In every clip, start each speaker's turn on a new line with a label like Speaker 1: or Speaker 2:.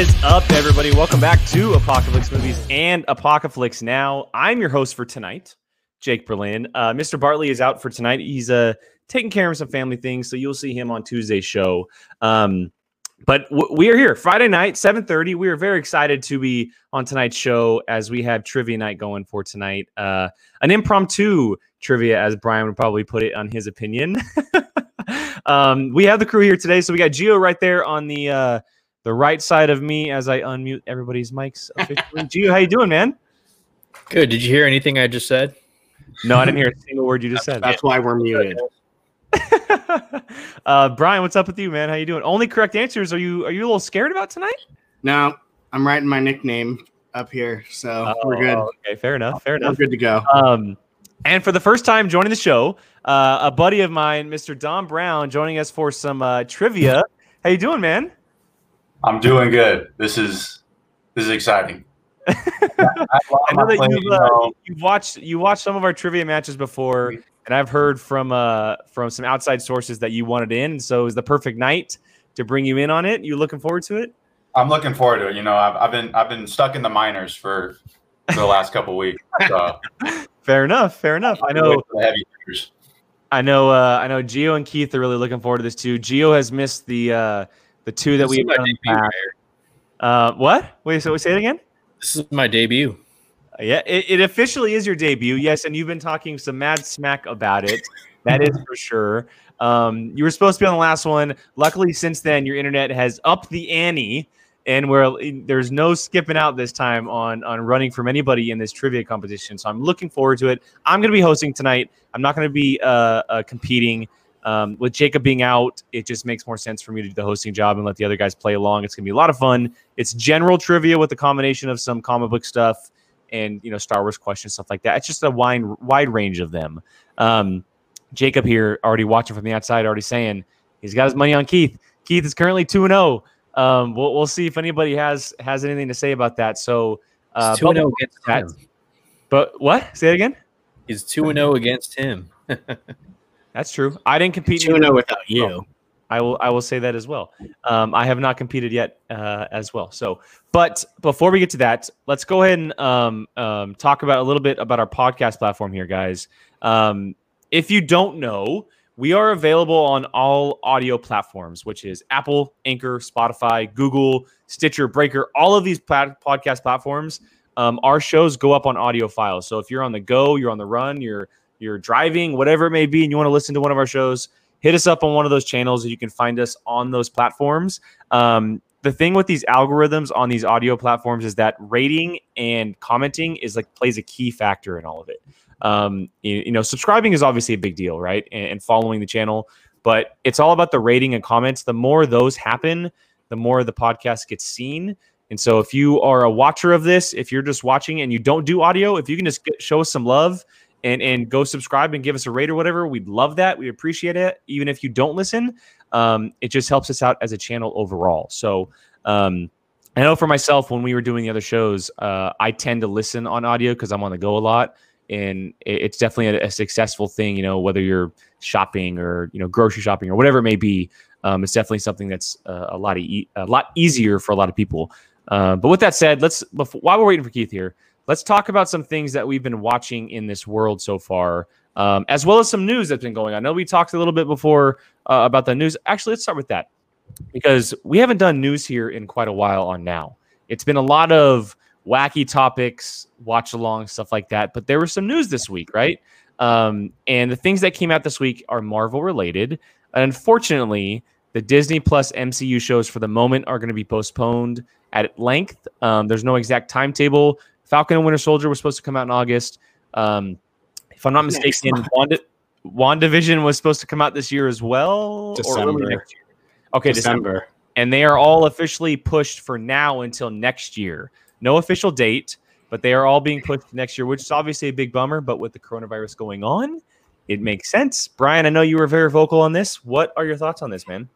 Speaker 1: is up, everybody? Welcome back to Apocalypse Movies and Apocalypse Now. I'm your host for tonight, Jake Berlin. Uh, Mr. Bartley is out for tonight. He's uh, taking care of some family things, so you'll see him on Tuesday's show. Um, but w- we are here Friday night, 7:30. We are very excited to be on tonight's show as we have trivia night going for tonight. Uh, an impromptu trivia, as Brian would probably put it, on his opinion. um, we have the crew here today, so we got Geo right there on the uh, the right side of me as I unmute everybody's mics officially. Gio, how you doing, man?
Speaker 2: Good. Did you hear anything I just said?
Speaker 1: No, I didn't hear a single word you just said.
Speaker 3: That's why we're muted.
Speaker 1: uh, Brian, what's up with you, man? How you doing? Only correct answers. Are you are you a little scared about tonight?
Speaker 3: No, I'm writing my nickname up here, so we're good.
Speaker 1: Oh, okay, fair enough. Fair
Speaker 3: We're
Speaker 1: enough.
Speaker 3: good to go.
Speaker 1: Um, and for the first time joining the show, uh, a buddy of mine, Mr. Don Brown, joining us for some uh, trivia. How you doing, man?
Speaker 4: I'm doing good. This is this is exciting. I,
Speaker 1: I know that you've, uh, you've watched you watched some of our trivia matches before, and I've heard from uh from some outside sources that you wanted in. So is the perfect night to bring you in on it? You looking forward to it?
Speaker 4: I'm looking forward to it. You know, I've, I've been I've been stuck in the minors for, for the last couple weeks. So
Speaker 1: Fair enough. Fair enough. I know.
Speaker 4: heavy.
Speaker 1: I know. Uh, I know. Geo and Keith are really looking forward to this too. Geo has missed the uh, the two that
Speaker 2: This
Speaker 1: we've done.
Speaker 2: debut,
Speaker 1: past.
Speaker 2: right?
Speaker 1: Uh, what? Wait. So we say it again.
Speaker 2: This is my debut.
Speaker 1: Yeah, it, it officially is your debut. Yes, and you've been talking some mad smack about it. That is for sure. Um, you were supposed to be on the last one. Luckily, since then, your internet has upped the ante, and where there's no skipping out this time on on running from anybody in this trivia competition. So I'm looking forward to it. I'm going to be hosting tonight. I'm not going to be uh, uh, competing. Um, with Jacob being out, it just makes more sense for me to do the hosting job and let the other guys play along. It's going to be a lot of fun. It's general trivia with a combination of some comic book stuff and you know Star Wars questions, stuff like that. It's just a wide wide range of them. Um, Jacob here already watching from the outside, already saying he's got his money on Keith. Keith is currently two and zero. Um, we'll we'll see if anybody has has anything to say about that. So, uh,
Speaker 2: two and zero against
Speaker 1: that-
Speaker 2: him.
Speaker 1: but what? Say it again.
Speaker 2: He's two and zero against him.
Speaker 1: That's true. I didn't compete.
Speaker 3: Two oh without you.
Speaker 1: I will. I will say that as well. Um, I have not competed yet uh, as well. So, but before we get to that, let's go ahead and um, um, talk about a little bit about our podcast platform here, guys. Um, if you don't know, we are available on all audio platforms, which is Apple, Anchor, Spotify, Google, Stitcher, Breaker, all of these plat- podcast platforms. Um, our shows go up on audio files. So if you're on the go, you're on the run, you're you're driving, whatever it may be, and you want to listen to one of our shows, hit us up on one of those channels. You can find us on those platforms. Um, the thing with these algorithms on these audio platforms is that rating and commenting is like plays a key factor in all of it. Um, you, you know, subscribing is obviously a big deal, right? And, and following the channel, but it's all about the rating and comments. The more those happen, the more the podcast gets seen. And so, if you are a watcher of this, if you're just watching and you don't do audio, if you can just show us some love and and go subscribe and give us a rate or whatever, we'd love that. We appreciate it. Even if you don't listen, um, it just helps us out as a channel overall. So, um, I know for myself, when we were doing the other shows, uh, I tend to listen on audio because I'm on the go a lot, and it- it's definitely a, a successful thing. You know, whether you're shopping or you know grocery shopping or whatever it may be, um, it's definitely something that's uh, a lot of e- a lot easier for a lot of people. Uh, but with that said, let's before, while we're waiting for Keith here, let's talk about some things that we've been watching in this world so far, um, as well as some news that's been going on. I know we talked a little bit before uh, about the news. Actually, let's start with that because we haven't done news here in quite a while on now. It's been a lot of wacky topics, watch along, stuff like that. But there was some news this week, right? Um, and the things that came out this week are Marvel related. Unfortunately, the Disney Plus MCU shows for the moment are going to be postponed at length. Um, there's no exact timetable. Falcon and Winter Soldier was supposed to come out in August. Um, if I'm not mistaken, Wanda, WandaVision was supposed to come out this year as well.
Speaker 3: December.
Speaker 1: next year. Okay, December.
Speaker 3: December.
Speaker 1: And they are all officially pushed for now until next year. No official date, but they are all being pushed next year, which is obviously a big bummer. But with the coronavirus going on, it makes sense. Brian, I know you were very vocal on this. What are your thoughts on this, man?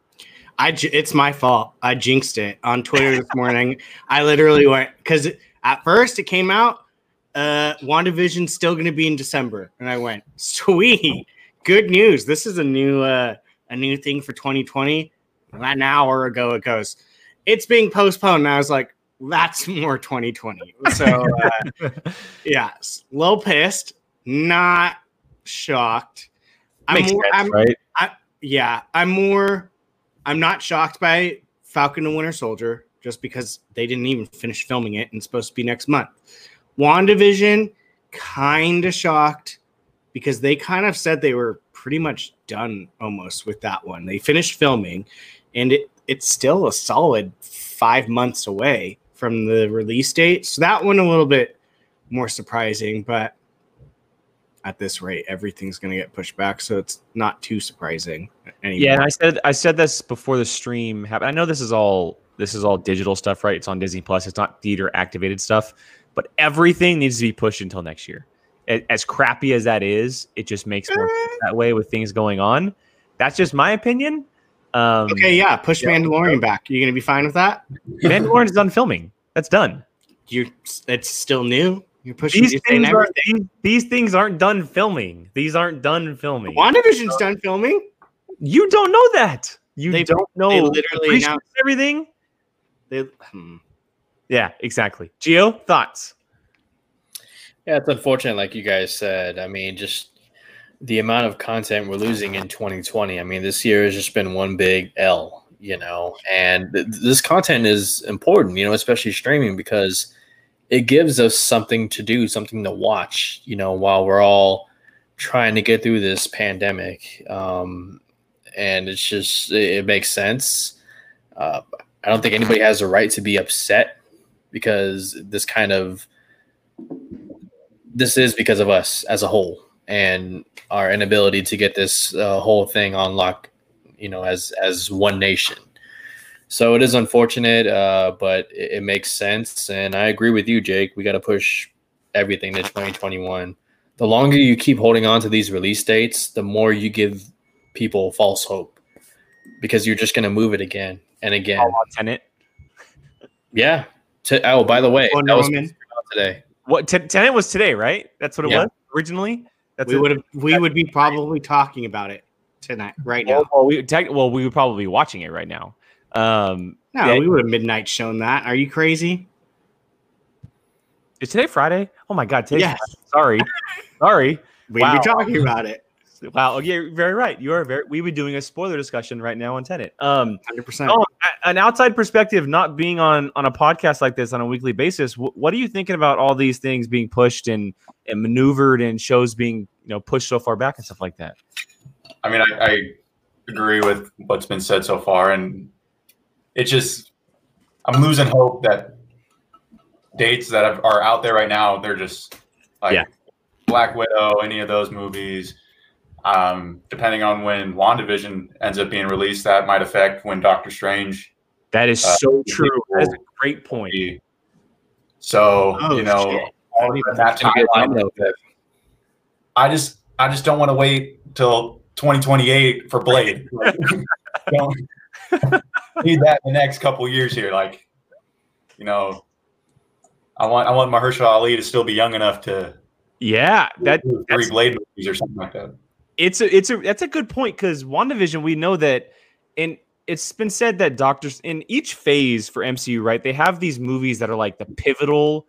Speaker 3: I j- it's my fault. I jinxed it on Twitter this morning. I literally went because at first it came out, uh, WandaVision's still going to be in December, and I went, sweet, good news. This is a new uh, a new thing for 2020. About an hour ago it goes, it's being postponed. And I was like, that's more 2020. So uh, yeah, little pissed, not shocked. I'm
Speaker 1: Makes
Speaker 3: more,
Speaker 1: sense,
Speaker 3: I'm,
Speaker 1: right?
Speaker 3: yeah, I'm more. I'm not shocked by Falcon and Winter Soldier just because they didn't even finish filming it and it's supposed to be next month. WandaVision, kind of shocked because they kind of said they were pretty much done almost with that one. They finished filming and it, it's still a solid five months away from the release date. So that one a little bit more surprising, but at this rate, everything's going to get pushed back. So it's not too surprising anymore.
Speaker 1: Yeah, I said I said this before the stream happened. I know this is all this is all digital stuff, right? It's on Disney Plus. It's not theater activated stuff, but everything needs to be pushed until next year. As crappy as that is, it just makes more that way with things going on. That's just my opinion. Um,
Speaker 3: Okay, yeah, push
Speaker 1: Yeah.
Speaker 3: Mandalorian back. You're gonna be fine with that?
Speaker 1: Mandalorian's done filming. That's done.
Speaker 3: You're it's still new. You're pushing
Speaker 1: These
Speaker 3: you're
Speaker 1: things, aren't,
Speaker 3: everything.
Speaker 1: these, these things aren't done filming. These aren't done filming.
Speaker 3: WandaVision's done filming.
Speaker 1: You don't know that. You
Speaker 3: They-
Speaker 1: don't know.
Speaker 3: they literally announced-
Speaker 1: everything.
Speaker 3: They, hmm.
Speaker 1: Yeah, exactly. Geo, thoughts?
Speaker 2: Yeah, it's unfortunate, like you guys said. I mean, just the amount of content we're losing in 2020. I mean, this year has just been one big L, you know, and th- this content is important, you know, especially streaming because it gives us something to do, something to watch, you know, while we're all trying to get through this pandemic. Um, and it's just, it, it makes sense. Uh, I don't think anybody has a right to be upset because this kind of this is because of us as a whole and our inability to get this uh, whole thing on lock you know as as one nation. So it is unfortunate uh, but it, it makes sense. And i agree with you jake. We got to push everything to 2021 the longer you keep holding on to these release dates the more you give people false hope because you're just going to move it again and again
Speaker 1: Tenet.
Speaker 2: yeah T- oh by the way
Speaker 3: Wonder
Speaker 2: that was
Speaker 3: Woman.
Speaker 2: today
Speaker 1: What Ten- Tenet was today, right? That's what it
Speaker 2: Yeah.
Speaker 1: was originally. That's
Speaker 3: we would have we would be probably talking about it tonight, right now.
Speaker 1: Well, well, we tech, well, we would probably be watching it right now. Um,
Speaker 3: No,
Speaker 1: yeah.
Speaker 3: we would have midnight shown that. Are you crazy?
Speaker 1: is today Friday? Oh my God! Today's
Speaker 3: Yes,
Speaker 1: Sorry, sorry.
Speaker 3: we'd
Speaker 1: Wow.
Speaker 3: be talking about it.
Speaker 1: Wow. Okay, you're very right. You are very. We would be doing a spoiler discussion right now on Tenet. Um,
Speaker 3: Hundred percent.
Speaker 1: oh, an outside perspective, not being on on a podcast like this on a weekly basis. wh- what are you thinking about all these things being pushed and and maneuvered and shows being you know pushed so far back and stuff like that?
Speaker 4: I mean, I, I agree with what's been said so far, and it just I'm losing hope that dates that are out there right now they're just like
Speaker 1: Yeah.
Speaker 4: Black Widow, any of those movies. Um, depending on when WandaVision ends up being released, that might affect when Doctor Strange
Speaker 1: That is
Speaker 4: Uh,
Speaker 1: so true. That's a great point.
Speaker 4: be. So
Speaker 3: Oh,
Speaker 4: you know,
Speaker 3: shit.
Speaker 4: all of that timeline, I just I just don't want to wait till 2028 for Blade. Like, don't need that in the next couple years here. Like, you know, I want I want Mahershala Ali to still be young enough to
Speaker 1: Yeah, that
Speaker 4: three
Speaker 1: that's-
Speaker 4: Blade movies or something like that.
Speaker 1: It's a it's a that's a good point because WandaVision, we know that and it's been said that doctors in each phase for MCU, right? They have these movies that are like the pivotal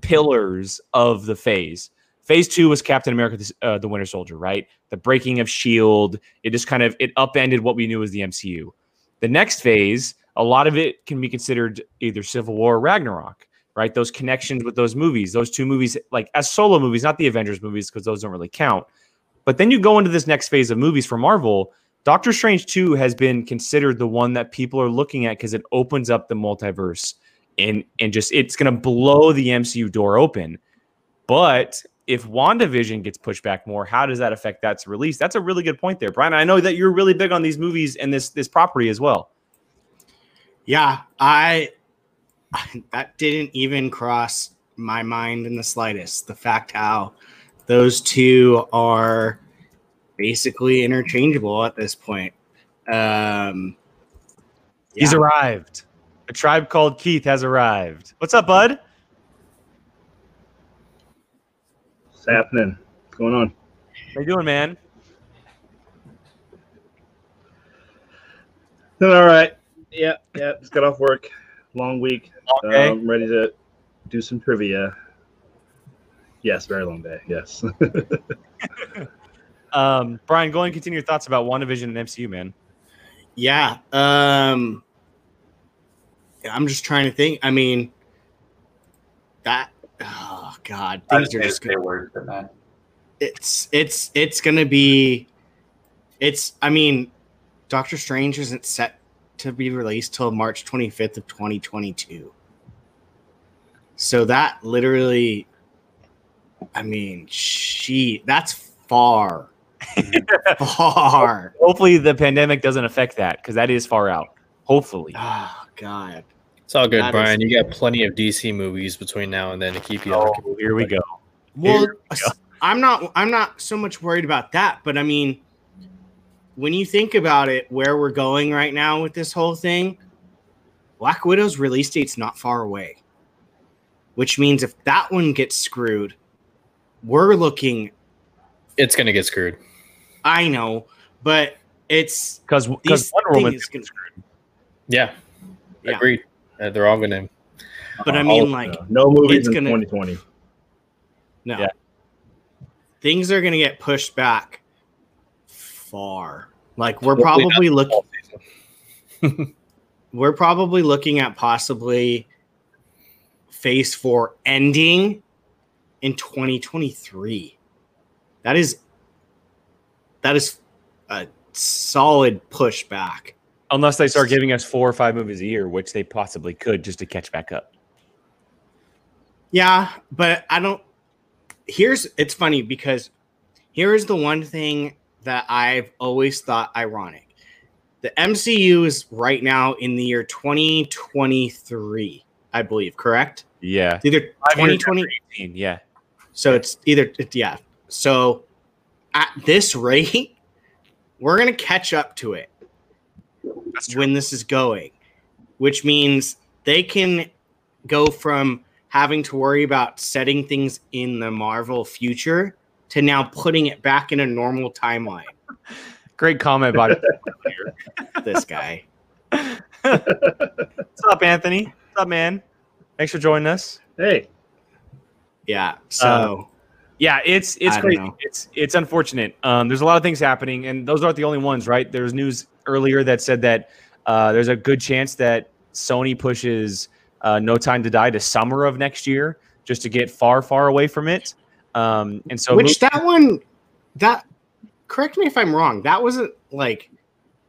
Speaker 1: pillars of the phase. Phase two was Captain America: the, uh, the Winter Soldier, right? The breaking of Shield. It just kind of it upended what we knew as the MCU. The next phase, a lot of it can be considered either Civil War or Ragnarok, right? Those connections with those movies, those two movies, like as solo movies, not the Avengers movies, because those don't really count. But then you go into this next phase of movies for Marvel. Doctor Strange 2 has been considered the one that people are looking at because it opens up the multiverse and and just it's gonna blow the MCU door open. But if WandaVision gets pushed back more, how does that affect that's release? That's a really good point there, Brian. I know that you're really big on these movies and this this property as well.
Speaker 3: Yeah, I that didn't even cross my mind in the slightest. The fact how those two are basically interchangeable at this point. Um,
Speaker 1: He's arrived. A tribe called Keith has arrived. What's up, bud?
Speaker 5: What's happening? What's going on?
Speaker 1: How you doing, man?
Speaker 5: Doing all right. Yeah, yeah. Just got off work. Long week.
Speaker 1: Okay.
Speaker 5: Um, ready to do some trivia. Yes, very long day. Yes.
Speaker 1: Um, Brian, go and continue your thoughts about WandaVision and MCU, man.
Speaker 3: Yeah. Um I'm just trying to think. I mean that oh god,
Speaker 4: I
Speaker 3: things
Speaker 4: just
Speaker 3: are
Speaker 4: made
Speaker 3: just
Speaker 4: a word for that.
Speaker 3: it's it's it's gonna be it's I mean, Doctor Strange isn't set to be released till March 25th of 2022. So that literally I mean, she that's far far.
Speaker 1: Hopefully, the pandemic doesn't affect that because that is far out. Hopefully.
Speaker 3: Oh god.
Speaker 2: It's all good,
Speaker 3: That
Speaker 2: Brian.
Speaker 3: is-
Speaker 2: You got plenty of DC movies between now and then to keep you oh, occupied.
Speaker 1: Oh, here we go.
Speaker 3: Well,
Speaker 1: Here we go.
Speaker 3: I'm not I'm not so much worried about that, but I mean when you think about it where we're going right now with this whole thing, Black Widow's release date's not far away. Which means if that one gets screwed, we're looking
Speaker 2: It's gonna get screwed.
Speaker 3: I know, but it's
Speaker 1: Because
Speaker 3: These
Speaker 1: because Wonder Woman.
Speaker 3: things can-
Speaker 2: Yeah,
Speaker 3: Yeah.
Speaker 2: agreed. Uh, they're all gonna.
Speaker 3: but I mean like
Speaker 5: uh, no movies
Speaker 3: it's
Speaker 5: in
Speaker 3: gonna-
Speaker 5: 2020.
Speaker 3: no.
Speaker 1: Yeah.
Speaker 3: Things are gonna get pushed back far. Like we're
Speaker 2: Hopefully
Speaker 3: probably looking we're probably looking at possibly phase four ending in 2023 that is that is a solid pushback
Speaker 1: Unless they start giving us four or five movies a year, which they possibly could just to catch back up.
Speaker 3: yeah but i don't here's it's funny because here is the one thing that i've always thought ironic the mcu is right now in the year 2023 i believe correct
Speaker 1: Yeah.
Speaker 3: It's either 2020
Speaker 1: Yeah.
Speaker 3: So it's either it- yeah. So at this rate, we're gonna catch up to it when this is going, which means they can go from having to worry about setting things in the Marvel future to now putting it back in a normal timeline.
Speaker 1: Great comment by.
Speaker 3: This guy.
Speaker 1: What's up, Anthony? What's up, man? Thanks for joining us.
Speaker 5: Hey,
Speaker 3: Yeah. So
Speaker 1: Yeah, it's it's crazy.
Speaker 3: know.
Speaker 1: It's it's unfortunate. Um, there's a lot of things happening, and those aren't the only ones, right? There's news earlier that said that uh, there's a good chance that Sony pushes uh, No Time to Die to summer of next year, just to get far, far away from it. Um, and so,
Speaker 3: which that one that correct me if I'm wrong. That wasn't like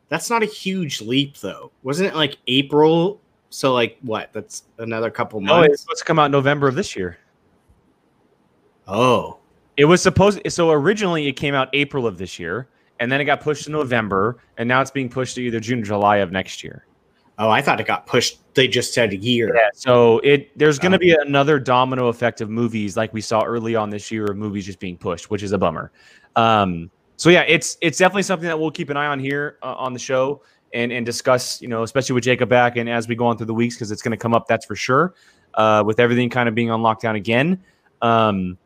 Speaker 3: that's not a huge leap though. Wasn't it like April? So like what? That's another couple
Speaker 1: no,
Speaker 3: months.
Speaker 1: it's supposed to come out November of this year.
Speaker 3: Oh.
Speaker 1: It was supposed so originally it came out April of this year, and then it got pushed to November, and now it's being pushed to either June or July of next year.
Speaker 3: Oh, I thought it got pushed. They just said a year.
Speaker 1: Yeah, so it there's going to
Speaker 3: Oh.
Speaker 1: be another domino effect of movies like we saw early on this year of movies just being pushed, which is a bummer. Um, so yeah, it's it's definitely something that we'll keep an eye on here uh, on the show and and discuss, you know, especially with Jacob back and as we go on through the weeks because it's going to come up. That's for sure. Uh, with everything kind of being on lockdown again. Um,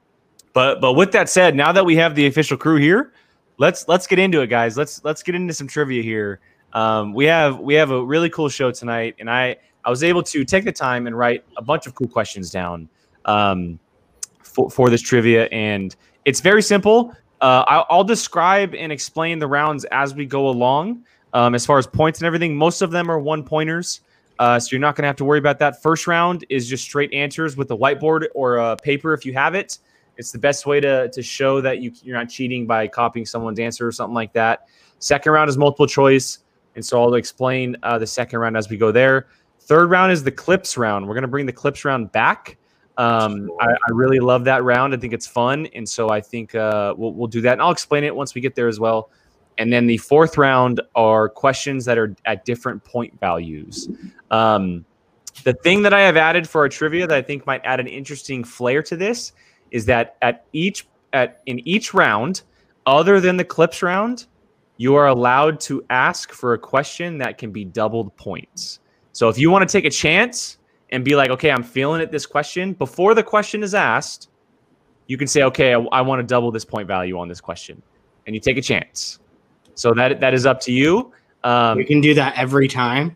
Speaker 1: but but with that said, now that we have the official crew here, let's let's get into it, guys. Let's let's get into some trivia here. Um, we have we have a really cool show tonight, and I I was able to take the time and write a bunch of cool questions down um, for for this trivia, and it's very simple. Uh, I'll, I'll describe and explain the rounds as we go along. Um, as far as points and everything, most of them are one pointers. Uh, so you're not going to have to worry about that. First round is just straight answers with a whiteboard or a paper if you have it. It's the best way to, to show that you, you're not cheating by copying someone's answer or something like that. Second round is multiple choice. And so I'll explain uh, the second round as we go there. Third round is the clips round. We're going to bring the clips round back. Um, I, I really love that round. I think it's fun. And so I think uh, we'll, we'll do that. And I'll explain it once we get there as well. And then the fourth round are questions that are at different point values. Um, the thing that I have added for our trivia that I think might add an interesting flair to this is that at each at in each round, other than the clips round, you are allowed to ask for a question that can be doubled points. So if you want to take a chance and be like, okay, I'm feeling it this question before the question is asked, you can say, okay, I, I want to double this point value on this question, and you take a chance. So that that is up to you. Um,
Speaker 3: we can do that every time.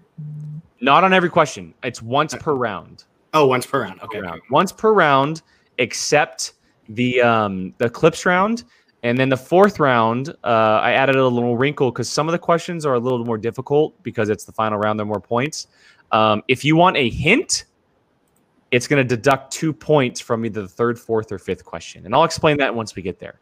Speaker 1: Not on every question. It's once per round.
Speaker 3: Oh, once per round. Okay.
Speaker 1: per round. Once per round, except the um the clips round. And then the fourth round, uh, I added a little wrinkle because some of the questions are a little more difficult because it's the final round. There are more points. Um, if you want a hint, it's going to deduct two points from either the third, fourth, or fifth question, and I'll explain that once we get there.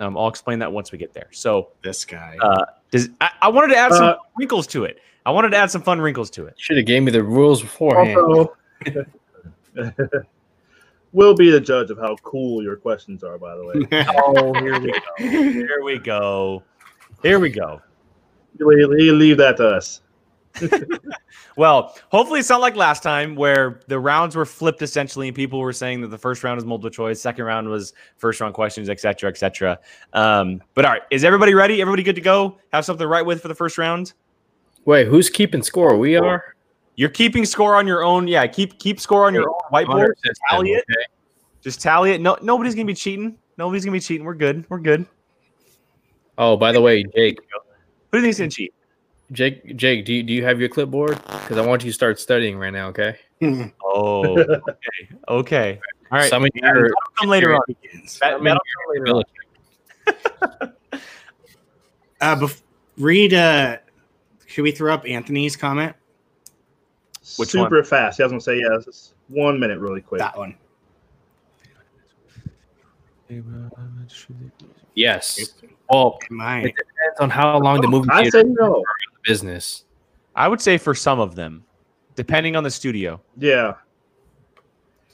Speaker 1: Um, I'll explain that once we get there. So,
Speaker 3: This guy.
Speaker 1: uh, does I, I wanted to add some
Speaker 5: Uh,
Speaker 1: wrinkles to it. I wanted to add some fun wrinkles to it.
Speaker 2: Should have gave me the rules beforehand.
Speaker 5: Also, we'll be the judge of how cool your questions are. By the way,
Speaker 1: Oh, here we go. Here we go. Here we go.
Speaker 5: you leave, you leave that to us.
Speaker 1: Well, hopefully it's not like last time where the rounds were flipped essentially, and people were saying that the first round was multiple choice, second round was first round questions, et cetera, et cetera. Um, but all right, is everybody ready? Everybody good to go? Have something to write with for the first round?
Speaker 2: Wait, who's keeping score? We are.
Speaker 1: You're keeping score on your own. Yeah, keep keep score on your own whiteboard. Tally it.
Speaker 2: Okay.
Speaker 1: Just tally it. No, nobody's gonna be cheating. Nobody's gonna be cheating. We're good. We're good.
Speaker 2: Oh, by the way, Jake,
Speaker 1: Who do you think's gonna cheat?
Speaker 2: Jake, Jake, do you, do you have your clipboard? Because I want you to start studying right now. Okay.
Speaker 1: Oh, okay, okay. All right.
Speaker 2: Some of
Speaker 1: That'll
Speaker 2: your,
Speaker 1: come later on.
Speaker 3: Begins.
Speaker 1: That, that'll come later on.
Speaker 3: Uh, bef- read. Uh, should we throw up Anthony's comment?
Speaker 1: Which
Speaker 5: Super fast. Yeah, I was gonna say yeah. Just one minute, really quick.
Speaker 3: That one.
Speaker 2: yes. Well,
Speaker 3: My.
Speaker 2: it depends on how long the oh, movie
Speaker 5: I
Speaker 2: theater
Speaker 5: say no.
Speaker 2: business.
Speaker 1: I would say for some of them, depending on the studio.
Speaker 5: Yeah.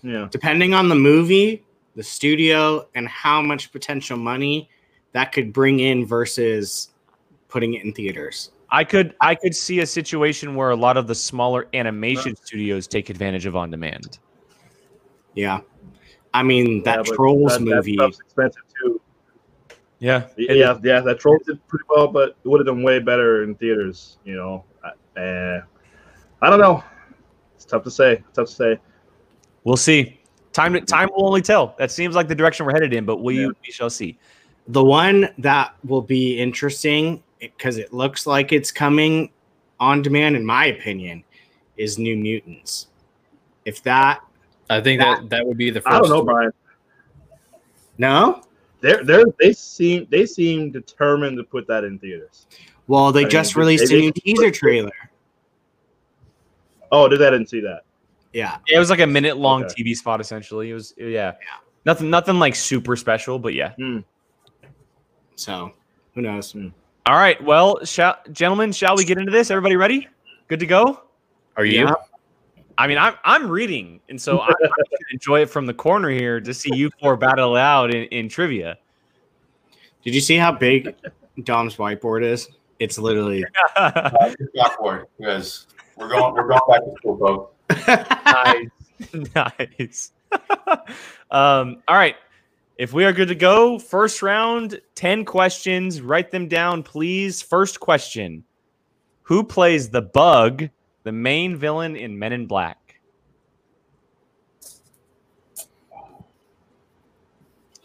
Speaker 5: Yeah.
Speaker 3: depending on the movie, the studio, and how much potential money that could bring in versus putting it in theaters.
Speaker 1: I could I could see a situation where a lot of the smaller animation studios take advantage of on demand.
Speaker 3: Yeah. I mean, that
Speaker 5: Yeah,
Speaker 3: Trolls
Speaker 5: that
Speaker 3: movie.
Speaker 5: stuff's expensive too.
Speaker 1: Yeah.
Speaker 5: Yeah, yeah, that Trolls did pretty well, but it would have done way better in theaters. You know, I, uh, I don't know. It's tough to say. Tough to say.
Speaker 1: We'll see. Time to, time will only tell. That seems like the direction we're headed in, but we
Speaker 5: Yeah.
Speaker 1: we shall see.
Speaker 3: The one that will be interesting because it looks like it's coming on demand, in my opinion, is New Mutants. If that,
Speaker 2: I think that that would be the first.
Speaker 5: I don't know, Brian.
Speaker 3: no,
Speaker 5: They're they're they seem they seem determined to put that in theaters.
Speaker 3: well, they
Speaker 5: I
Speaker 3: just
Speaker 5: they-
Speaker 3: released
Speaker 5: they
Speaker 3: a new teaser trailer.
Speaker 5: Oh, did I didn't see that?
Speaker 3: Yeah,
Speaker 1: Yeah, it was like a minute long
Speaker 5: Okay.
Speaker 1: TV spot essentially. It was yeah. Nothing nothing like super special, but yeah. Hmm.
Speaker 3: so who knows? Hmm.
Speaker 1: All right. Well, shall, gentlemen, shall we get into this? Everybody ready? Good to go?
Speaker 2: Are you?
Speaker 3: Yeah.
Speaker 1: I mean, I'm I'm reading, and so I, I enjoy it from the corner here to see you four battle out in, in trivia.
Speaker 3: Did you see how big Dom's whiteboard is? It's literally
Speaker 4: chalkboard, because we're going we're going back to school, folks.
Speaker 1: nice, nice. um, all right. If we are good to go, first round, 10 questions. Write them down, please. First question Who plays the bug, the main villain in Men in Black?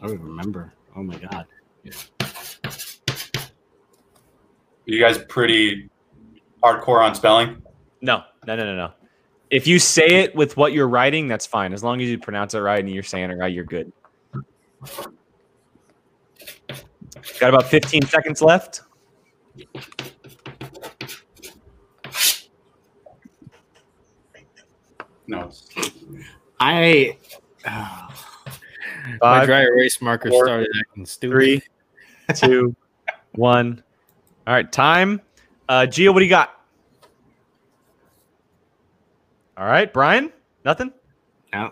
Speaker 3: I don't remember. Oh my god.
Speaker 4: You guys pretty hardcore on spelling.
Speaker 1: No, no, no, no, no. If you say it with what you're writing, that's fine. As long as you pronounce it right and you're saying it right, you're good. Got about 15 seconds left.
Speaker 4: No,
Speaker 3: I oh,
Speaker 2: My
Speaker 1: Five,
Speaker 2: dry erase marker
Speaker 1: four,
Speaker 2: started acting stupid.
Speaker 1: three, two, one. All right, time. Uh, Gio, what do you got? All right, Brian, nothing.
Speaker 3: no.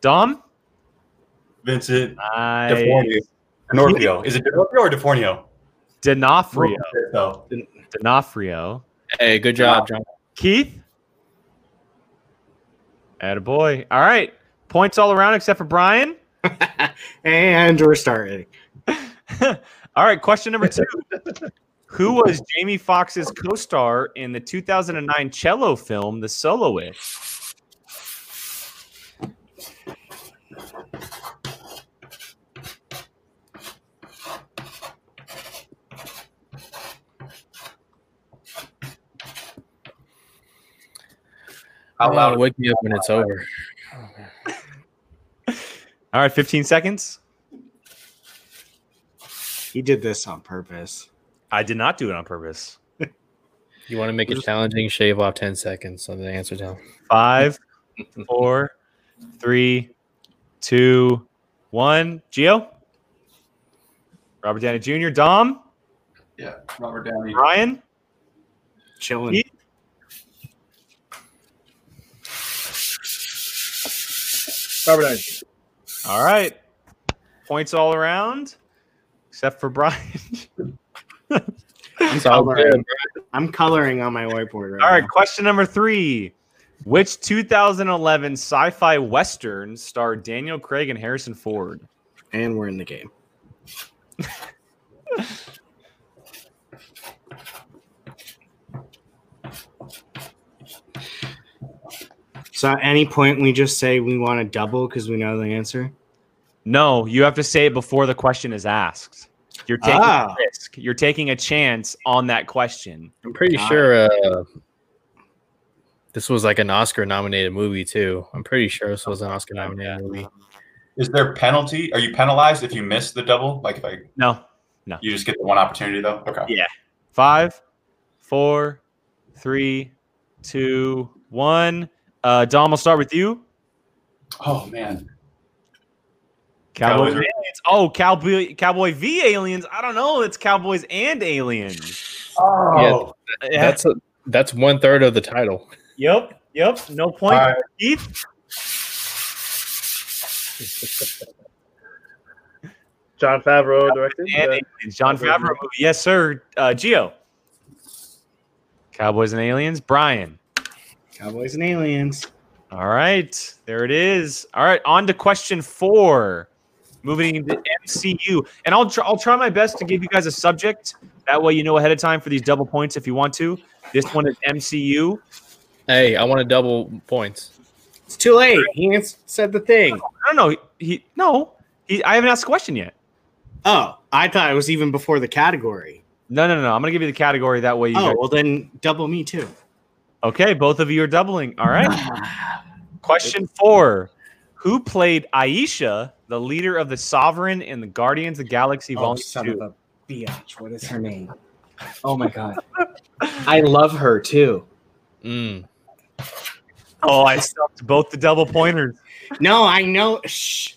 Speaker 1: Dom,
Speaker 4: Vincent
Speaker 1: nice.
Speaker 4: DeFornio. D'Onofrio. Is it D'Onofrio or DeFornio?
Speaker 1: D'Onofrio,
Speaker 4: So,
Speaker 1: D'Onofrio.
Speaker 2: Hey, good job, John.
Speaker 1: Keith, boy. All right, points all around except for Brian.
Speaker 3: and we're starting.
Speaker 1: all right, question number two. Who was Jamie Foxx's co-star in the 2009 cello film The Soloist?
Speaker 4: Out
Speaker 2: Oh,
Speaker 4: loud.
Speaker 2: wake me up when it's over.
Speaker 1: All right, 15 seconds.
Speaker 3: He did this on purpose.
Speaker 1: I did not do it on purpose.
Speaker 2: You want to make it challenging? Shave off ten seconds on the answer down.
Speaker 1: Five, four, three, two, one. Geo, Robert Downey Jr., Dom,
Speaker 4: Yeah, Robert Downey.
Speaker 1: Ryan,
Speaker 3: Chilling.
Speaker 1: He-
Speaker 5: Robert
Speaker 1: All right. Points all around, except for Brian.
Speaker 3: I'm coloring. I'm coloring on my whiteboard right
Speaker 1: all right.
Speaker 3: now.
Speaker 1: Question number three. Which 2011 sci fi Western starred Daniel Craig and Harrison Ford?
Speaker 3: And we're in the game. So at any point we just say we want to double because we know the answer.
Speaker 1: No, you have to say it before the question is asked. You're taking
Speaker 3: Ah.
Speaker 1: a risk. You're taking a chance on that question.
Speaker 2: I'm pretty
Speaker 3: Got
Speaker 2: sure uh, this was like an Oscar nominated movie too. I'm pretty sure this was an Oscar nominated movie.
Speaker 4: Is there penalty? Are you penalized if you miss the double? Like if I
Speaker 1: no, No.
Speaker 4: you just get the one opportunity though? Okay.
Speaker 1: Yeah. Five, four, three, two, one. Uh, Dom, I'll start with you.
Speaker 4: Oh man.
Speaker 1: Cowboys
Speaker 4: Cowboys
Speaker 1: and
Speaker 4: are-
Speaker 1: aliens. Oh, Cowboy Cowboy v Aliens. I don't know. It's Cowboys and Aliens.
Speaker 4: Oh.
Speaker 1: Yeah.
Speaker 2: That's a, that's one third of the title.
Speaker 1: Yep. Yep. No point.
Speaker 4: All right.
Speaker 1: Keith.
Speaker 5: Jon Favreau directed.
Speaker 1: And
Speaker 5: uh.
Speaker 1: Jon Favreau movie. Yes, sir. Uh, Geo. Cowboys and Aliens. Brian.
Speaker 3: Cowboys and aliens.
Speaker 1: All right, there it is. All right, on to question four. Moving into MCU, and I'll try, I'll try my best to give you guys a subject. That way, you know ahead of time for these double points if you want to. This one is MCU.
Speaker 2: Hey, I want to double points.
Speaker 3: It's too late. He said the thing.
Speaker 1: I don't know. He, he no. He, I haven't asked a question yet.
Speaker 3: Oh, I thought it was even before the category.
Speaker 1: No, no, no, no. I'm gonna give you the category. That way, you
Speaker 3: Oh,
Speaker 1: guys,
Speaker 3: well then double me too.
Speaker 1: Okay. Both of you are doubling. All right. Question four: Who played Ayesha, the leader of the Sovereign in the Guardians of the Galaxy
Speaker 3: Oh,
Speaker 1: Volume
Speaker 3: son
Speaker 1: Two?
Speaker 3: of a biatch. What is her name? Oh my god. I love her too.
Speaker 2: Mm.
Speaker 1: Oh, I stumped both the double pointers.
Speaker 3: No, I know. Shh.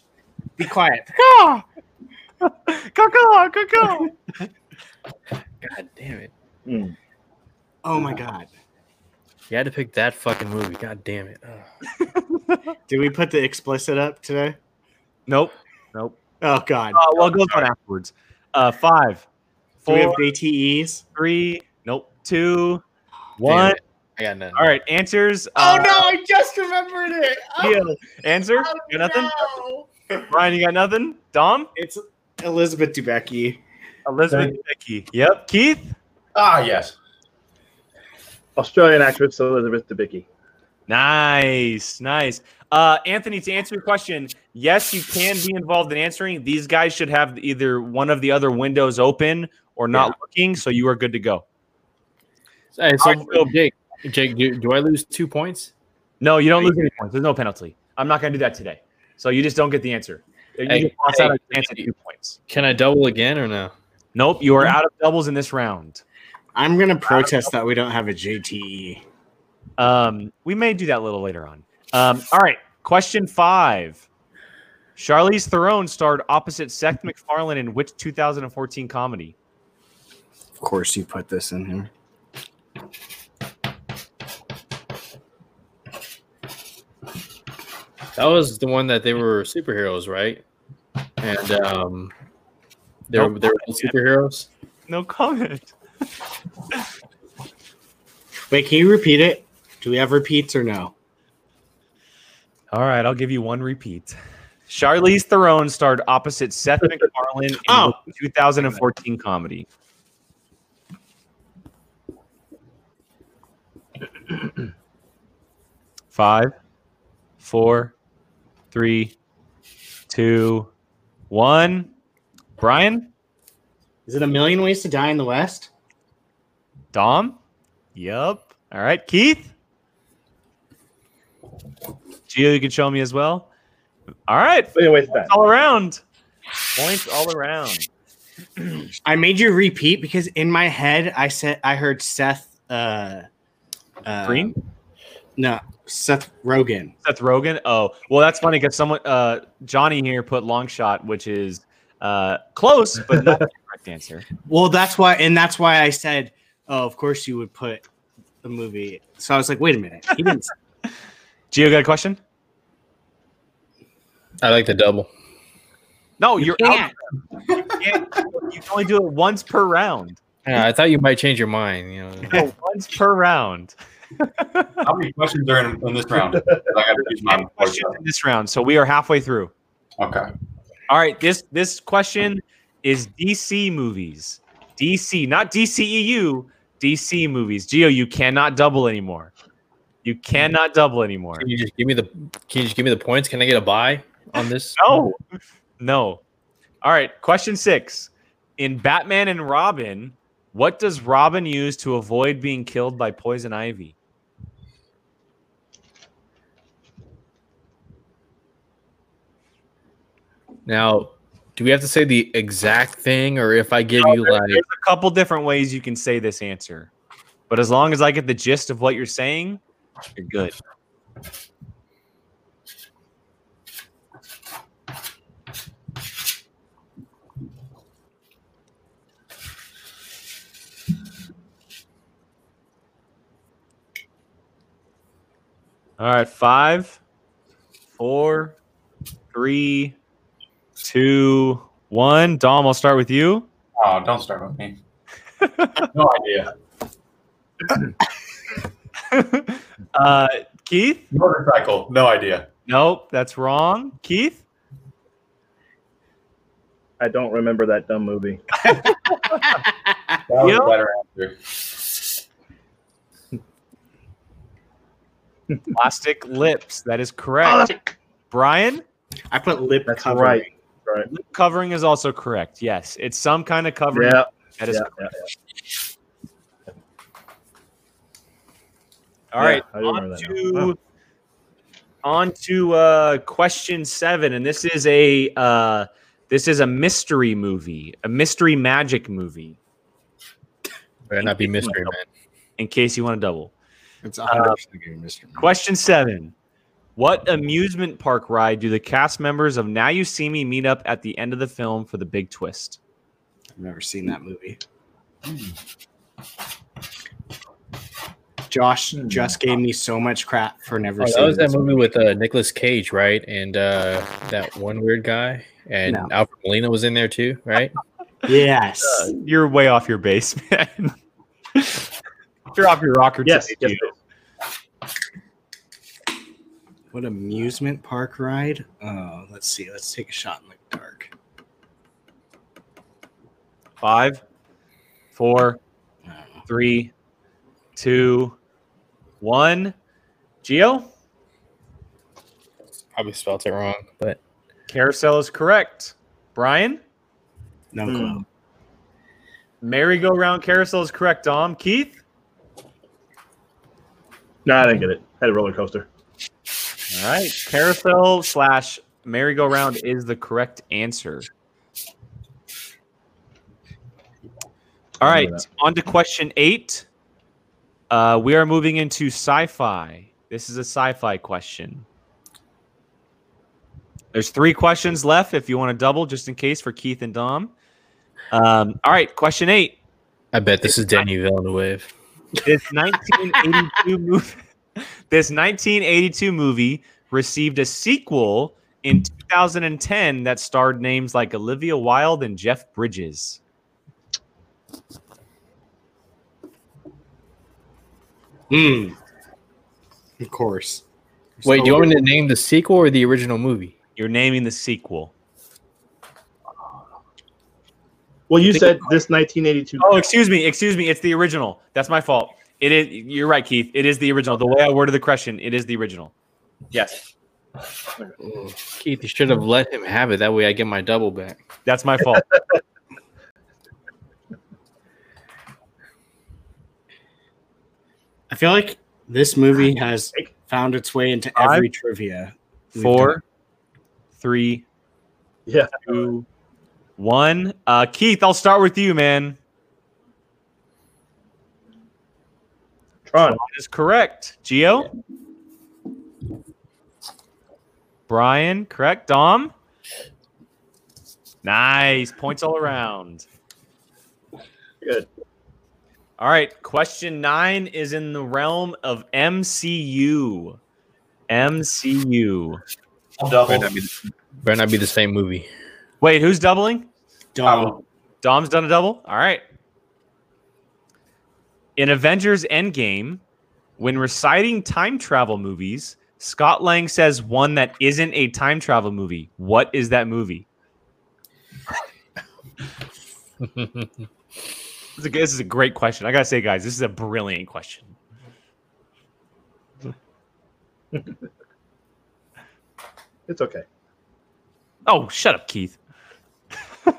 Speaker 3: Be quiet.
Speaker 1: Caw! Caw, caw, caw.
Speaker 2: God damn it!
Speaker 5: mm.
Speaker 3: Oh my god.
Speaker 2: You had to pick that fucking movie. God damn it! Ugh.
Speaker 3: Did we put the explicit up today?
Speaker 1: Nope. Nope.
Speaker 3: Oh god.
Speaker 1: Uh, well, go on afterwards. Uh, five,
Speaker 3: Do we have
Speaker 1: four,
Speaker 3: JTEs?
Speaker 1: three, nope, two, one.
Speaker 2: I got none.
Speaker 1: All right, answers.
Speaker 3: Oh
Speaker 1: uh,
Speaker 3: no, I just remembered it. Oh,
Speaker 1: Yeah. Answer? You got nothing?
Speaker 3: no.
Speaker 1: Brian, you got nothing? Dom?
Speaker 3: It's Elizabeth Debicki.
Speaker 1: Elizabeth Debicki. Yep. Keith?
Speaker 4: Ah yes.
Speaker 5: Australian actress Elizabeth Debicki.
Speaker 1: Nice. Nice. Uh, Anthony, to answer your question, yes, you can be involved in answering. These guys should have either one of the other windows open or not looking, so you are good to go.
Speaker 2: Hey, so
Speaker 1: All right, so-
Speaker 2: Jake, Jake, do, do I lose two points?
Speaker 1: No, you don't lose any points. There's no penalty. I'm not going to do that today. So you just don't get the answer. You
Speaker 2: Hey,
Speaker 1: just toss
Speaker 2: hey,
Speaker 1: out a chance two points.
Speaker 2: Can I double again or no?
Speaker 1: Nope, you are out of doubles in this round.
Speaker 3: I'm gonna protest that we don't have a JTE.
Speaker 1: Um, we may do that a little later on. Um, all right, question five. Charlize Theron starred opposite Seth MacFarlane in which 2014 comedy?
Speaker 3: Of course, you put this in here.
Speaker 2: That was the one that they were superheroes, right? And um, they were
Speaker 1: Nope.
Speaker 2: they were both superheroes.
Speaker 1: No comment.
Speaker 3: Wait, can you repeat it? Do we have repeats or no?
Speaker 1: All right, I'll give you one repeat. Charlize Theron starred opposite Seth MacFarlane in
Speaker 3: Oh.
Speaker 1: 2014 comedy. Five, four, three, two, one. Brian,
Speaker 3: Is it a million ways to die in the West?
Speaker 1: Dom. Yep. All right, Keith. Gio, you can show me as well. All right,
Speaker 5: But that.
Speaker 1: all around. Points all around.
Speaker 3: I made you repeat because in my head I said I heard Seth uh, uh
Speaker 1: Green,
Speaker 3: No, Seth Rogen.
Speaker 1: Seth Rogen. Oh, well, that's funny because someone, uh, Johnny here put long shot, which is uh, close, but not the correct answer.
Speaker 3: Well, that's why, and that's why I said, "Oh, of course you would put the movie." So I was like, "Wait a minute." He didn't.
Speaker 1: Gio, got a question?
Speaker 2: I like the double.
Speaker 1: No,
Speaker 3: You
Speaker 1: you're
Speaker 3: can't.
Speaker 1: out. You, can't. you can only do it once per round.
Speaker 2: Yeah, I thought you might change your mind. You know,
Speaker 1: No, once per round.
Speaker 4: How many questions are in, in this round? I got to use my
Speaker 1: Ten questions in this round, so we are halfway through.
Speaker 4: Okay.
Speaker 1: All right, this this question is DC movies. DC, not DCEU, DC movies. Geo, you cannot double anymore. You cannot double anymore.
Speaker 2: can you just give me the? Can you just give me the points? Can I get a buy on this?
Speaker 1: No, no. All right, question six. In Batman and Robin, what does Robin use to avoid being killed by poison ivy?
Speaker 2: Now, do we have to say the exact thing, or if I give you
Speaker 1: There-
Speaker 2: like?
Speaker 1: There's a couple different ways you can say this answer, but as long as I get the gist of what you're saying, you're good. All right, five, four, three, two, one. Dom, I'll start with you.
Speaker 4: Oh, don't start with me. no idea.
Speaker 1: uh, Keith?
Speaker 4: Motorcycle. No idea.
Speaker 1: Nope, that's wrong. Keith?
Speaker 5: I don't remember that dumb movie.
Speaker 4: That was
Speaker 1: Yep.
Speaker 4: a better answer.
Speaker 1: Plastic lips. That is correct. Brian?
Speaker 3: I put lip
Speaker 5: That's
Speaker 3: covering.
Speaker 5: right. Right.
Speaker 1: Lip covering is also correct. Yes, it's some kind of covering.
Speaker 5: Yeah.
Speaker 1: That is
Speaker 5: yeah,
Speaker 1: correct.
Speaker 5: yeah.
Speaker 1: All
Speaker 5: Yeah,
Speaker 1: right, on to
Speaker 5: now.
Speaker 1: on to uh, question seven, and this is a uh, this is a mystery movie, a mystery magic movie.
Speaker 2: Better not be mystery man.
Speaker 1: In case you want to double.
Speaker 3: It's 100 percent gonna be Mr. Man.
Speaker 1: Question seven: What amusement park ride do the cast members of Now You See Me meet up at the end of the film for the big twist?
Speaker 3: I've never seen that movie. Josh just gave me so much crap for never
Speaker 2: Oh,
Speaker 3: seeing
Speaker 2: that was that
Speaker 3: this
Speaker 2: movie with uh, Nicolas Cage, right? And uh, that one weird guy, and
Speaker 3: No.
Speaker 2: Alfred Molina was in there too, right?
Speaker 3: Yes.
Speaker 1: Uh, You're way off your base, man. You're off your rocker.
Speaker 5: Yes.
Speaker 1: today,
Speaker 5: yes.
Speaker 1: Gio.
Speaker 3: what amusement park ride? Oh, let's see. Let's take a shot in the dark.
Speaker 1: Five, four,
Speaker 3: I don't know.
Speaker 1: three, two, one. Geo,
Speaker 2: Probably spelled it wrong, but
Speaker 1: carousel is correct. Brian,
Speaker 3: No
Speaker 5: Hmm.
Speaker 3: clue.
Speaker 1: merry-go-round carousel is correct. Dom, Keith.
Speaker 5: No, I didn't get it. I Had a roller coaster.
Speaker 1: All right, carousel slash merry-go-round is the correct answer. All right, on to question eight. Uh, we are moving into sci-fi. This is a sci-fi question. There's three questions left. If you want to double, just in case for Keith and Dom. Um, all right, question eight.
Speaker 2: I bet this is Danny Villeneuve.
Speaker 1: This 1982 movie. This 1982 movie received a sequel in 2010 that starred names like Olivia Wilde and Jeff Bridges.
Speaker 3: Hmm. Of course.
Speaker 2: Wait,
Speaker 3: So-
Speaker 2: do you want me to name the sequel or the original movie?
Speaker 1: You're naming the sequel.
Speaker 5: Well, you said this 1982.
Speaker 1: Oh, excuse me, excuse me. It's the original. That's my fault. It is. You're right, Keith. It is the original. The way I worded the question, it is the original. Yes,
Speaker 2: Keith, you should have let him have it. That way I get my double back.
Speaker 1: that's my fault.
Speaker 3: I feel like this movie has found its way into
Speaker 1: Five,
Speaker 3: every trivia.
Speaker 1: Four,
Speaker 3: done.
Speaker 1: three,
Speaker 5: Yeah.
Speaker 1: two, one. Uh, Keith, I'll start with you, man.
Speaker 5: Tron.
Speaker 1: That is correct. Geo? Brian, correct. Dom? Nice. Points all around.
Speaker 5: Good.
Speaker 1: All right. Question nine is in the realm of MCU. MCU.
Speaker 4: I'll double.
Speaker 2: Better not be, better not be the same movie.
Speaker 1: Wait, who's doubling?
Speaker 3: Dom.
Speaker 1: Dom's done a double? All right. In Avengers Endgame, when reciting time travel movies, Scott Lang says one that isn't a time travel movie. What is that movie? This is, a, this is a great question. I gotta say, guys, this is a brilliant question.
Speaker 5: It's okay.
Speaker 1: Oh, shut up, Keith.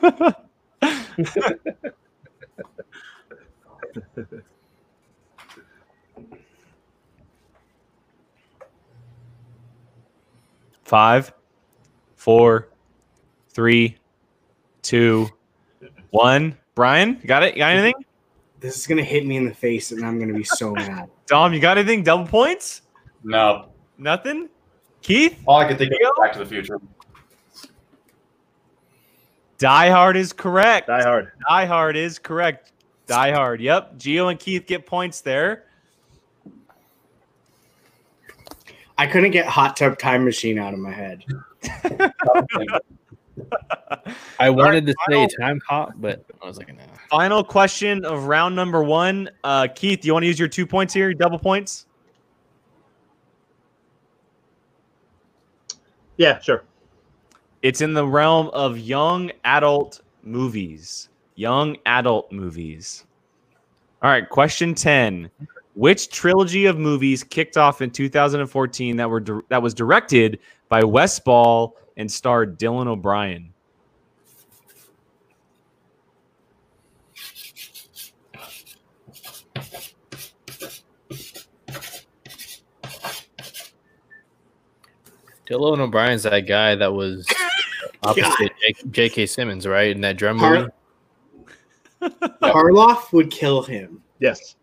Speaker 1: Five, four, three, two, one. Brian, you got it? You got anything?
Speaker 3: This is gonna hit me in the face, and I'm gonna be so mad.
Speaker 1: Dom, you got anything? Double points?
Speaker 4: no.
Speaker 1: Nothing? Keith?
Speaker 4: All I can think of is Back to the Future.
Speaker 1: Die Hard is correct.
Speaker 5: Die Hard.
Speaker 1: Die Hard is correct. Die Hard. Yep. Geo and Keith get points there.
Speaker 3: I couldn't get hot tub time machine out of my head.
Speaker 2: I wanted to say time cop, but I was like, nah.
Speaker 1: Final question of round number one. Uh, Keith, do you want to use your two points here? Double points?
Speaker 5: Yeah, sure.
Speaker 1: It's in the realm of young adult movies. Young adult movies. All right, question 10. Which trilogy of movies kicked off in 2014 that were di- that was directed by Wes Ball and starred Dylan O'Brien?
Speaker 2: Dylan O'Brien's that guy that was opposite J.K. Simmons, right? In that drum
Speaker 3: Har-
Speaker 2: movie.
Speaker 3: Harloff would kill him.
Speaker 5: Yes.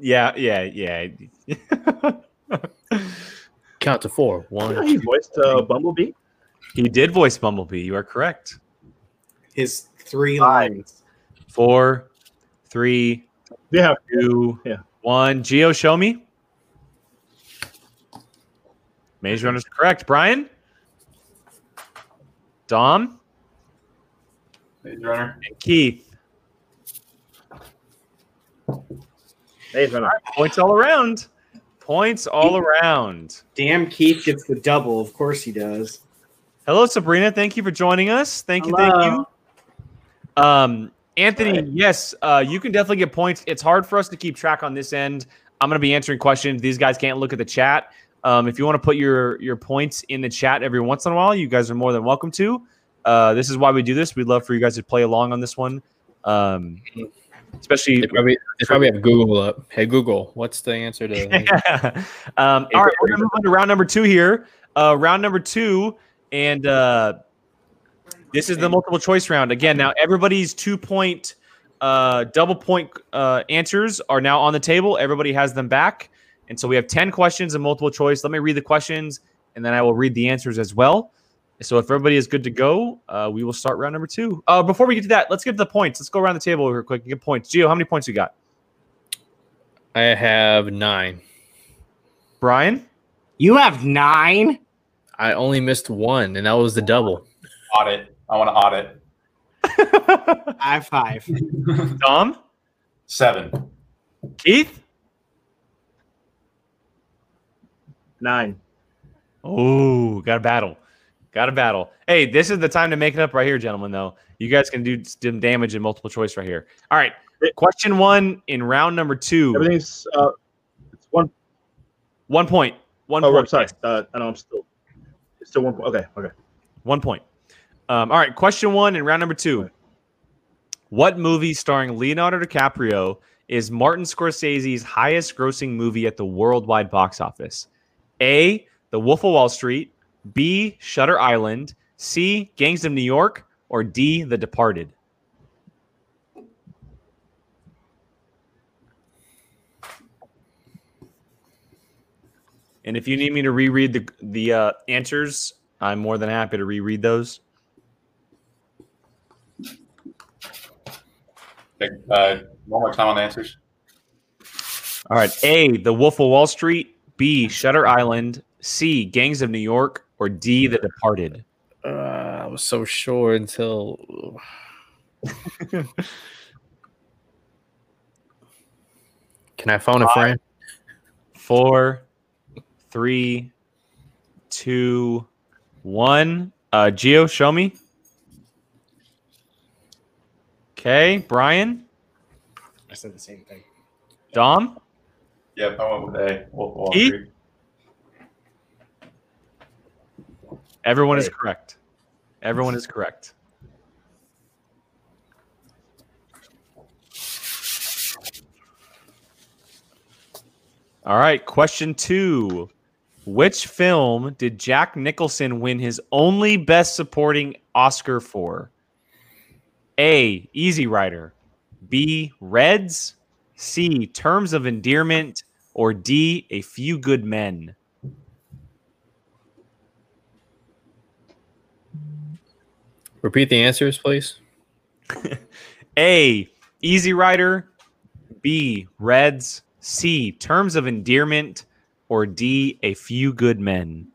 Speaker 1: Yeah, yeah, yeah.
Speaker 2: Count to four. One.
Speaker 5: He voiced uh, Bumblebee.
Speaker 1: he did voice Bumblebee. You are correct.
Speaker 3: His three
Speaker 5: Five.
Speaker 3: lines.
Speaker 1: Four, three,
Speaker 5: Yeah.
Speaker 1: two,
Speaker 5: Yeah.
Speaker 1: one. Geo, show me. Maze Runner's correct. Brian? Dom?
Speaker 4: Maze Runner.
Speaker 1: And Keith.
Speaker 5: Maze Runner.
Speaker 1: Points all around. Points all around.
Speaker 3: Damn, Keith gets the double. Of course he does.
Speaker 1: Hello, Sabrina. Thank you for joining us. Thank you. Thank you. Um, Anthony, yes, uh, you can definitely get points. It's hard for us to keep track on this end. I'm going to be answering questions. These guys can't look at the chat. Um, if you want to put your your points in the chat every once in a while, you guys are more than welcome to. Uh, this is why we do this. We'd love for you guys to play along on this one, um, especially.
Speaker 2: They probably, they probably have Google up. Hey Google, what's the answer to?
Speaker 1: um, all right, we're gonna move on to round number two here. Uh, round number two, and uh, this is the multiple choice round again. Now everybody's two point, uh, double point uh, answers are now on the table. Everybody has them back, and so we have ten questions and multiple choice. Let me read the questions, and then I will read the answers as well. So if everybody is good to go, uh, we will start round number two. Uh, before we get to that, let's get to the points. Let's go around the table real quick and get points. Gio, how many points you got?
Speaker 2: I have nine.
Speaker 1: Brian.
Speaker 3: You have nine.
Speaker 2: I only missed one, and that was the double.
Speaker 4: Audit. I want to audit.
Speaker 3: I have five.
Speaker 1: Dom,
Speaker 4: Seven.
Speaker 1: Keith.
Speaker 5: Nine.
Speaker 1: Oh, got a battle. Got a battle. Hey, this is the time to make it up right here, gentlemen, though. You guys can do some damage in multiple choice right here. All right. Question one in round number two.
Speaker 5: Everything's uh, it's one.
Speaker 1: One point. One
Speaker 5: Oh,
Speaker 1: point.
Speaker 5: I'm sorry. Uh, I know I'm still. It's still one. point. Okay. Okay.
Speaker 1: One point. Um, all right. Question one in round number two. What movie starring Leonardo DiCaprio is Martin Scorsese's highest grossing movie at the worldwide box office? A. The Wolf of Wall Street, B. Shutter Island, C. Gangs of New York, or D. The Departed? And if you need me to reread the the uh, answers, I'm more than happy to reread those.
Speaker 4: Uh, one more time on the answers.
Speaker 1: All right. A. The Wolf of Wall Street. B. Shutter Island. C. Gangs of New York. Or D. The Departed.
Speaker 2: Uh, I was so sure until. Can I phone a friend?
Speaker 1: Four, three, two, one. Uh, Geo, show me. Okay, Brian,
Speaker 3: I said the same thing.
Speaker 1: Dom,
Speaker 4: Yep, I went with A. Wolf of Wall
Speaker 1: E?
Speaker 4: Street.
Speaker 1: Everyone is correct. Everyone is correct. All right, question two. Which film did Jack Nicholson win his only Best Supporting Oscar for? A. Easy Rider. B. Reds. C. Terms of Endearment. Or D. A Few Good Men.
Speaker 2: Repeat the answers, please.
Speaker 1: A. Easy Rider. B. Reds. C. Terms of Endearment. Or D. A Few Good Men.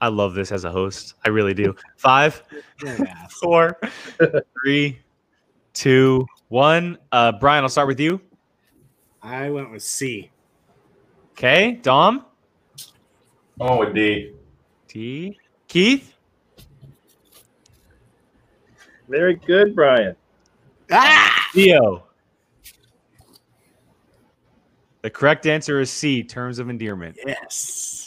Speaker 1: I love this as a host. I really do. Five,
Speaker 3: Yeah.
Speaker 1: four, three, two, one. Uh, Brian, I'll start with you.
Speaker 3: I went with C.
Speaker 1: Okay, Dom,
Speaker 4: I went with D.
Speaker 1: D, Keith.
Speaker 5: Very good, Brian.
Speaker 3: Ah!
Speaker 1: Theo. The correct answer is C, terms of endearment.
Speaker 3: Yes.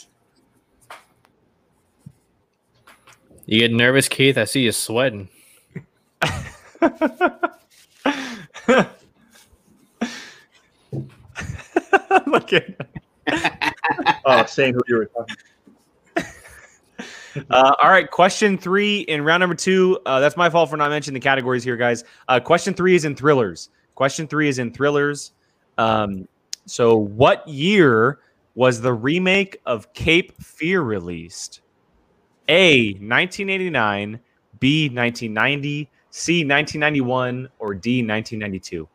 Speaker 2: You get nervous, Keith? I see you sweating.
Speaker 1: Look at
Speaker 5: Oh, saying who you were talking.
Speaker 1: uh, all right, question three in round number two. Uh, that's my fault for not mentioning the categories here, guys. Uh, question three is in thrillers. Question three is in thrillers. Um, so, what year was the remake of Cape Fear released? A. 1989, B. 1990, C. 1991, or D. 1992?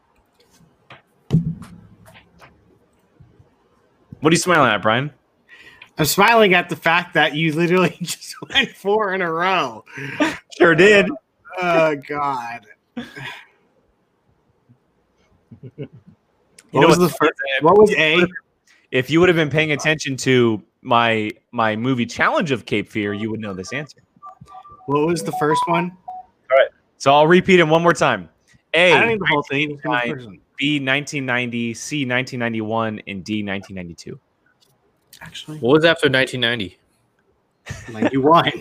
Speaker 1: What are you smiling at, Brian?
Speaker 3: I'm smiling at the fact that you literally just went four in a row.
Speaker 1: Sure did.
Speaker 3: Oh God.
Speaker 1: You
Speaker 3: What
Speaker 1: know
Speaker 3: was
Speaker 1: what's
Speaker 3: the first? What was A?
Speaker 1: if you would have been paying attention to my my movie challenge of Cape Fear, you would know this answer.
Speaker 3: What was the first one? All right.
Speaker 1: So I'll repeat it one more time. A,
Speaker 3: I don't need the whole thing. Just give me the
Speaker 1: Nine.
Speaker 3: first one.
Speaker 1: B, 1990, C, 1991, and D, 1992.
Speaker 3: Actually,
Speaker 2: What was after 1990?
Speaker 3: like you won.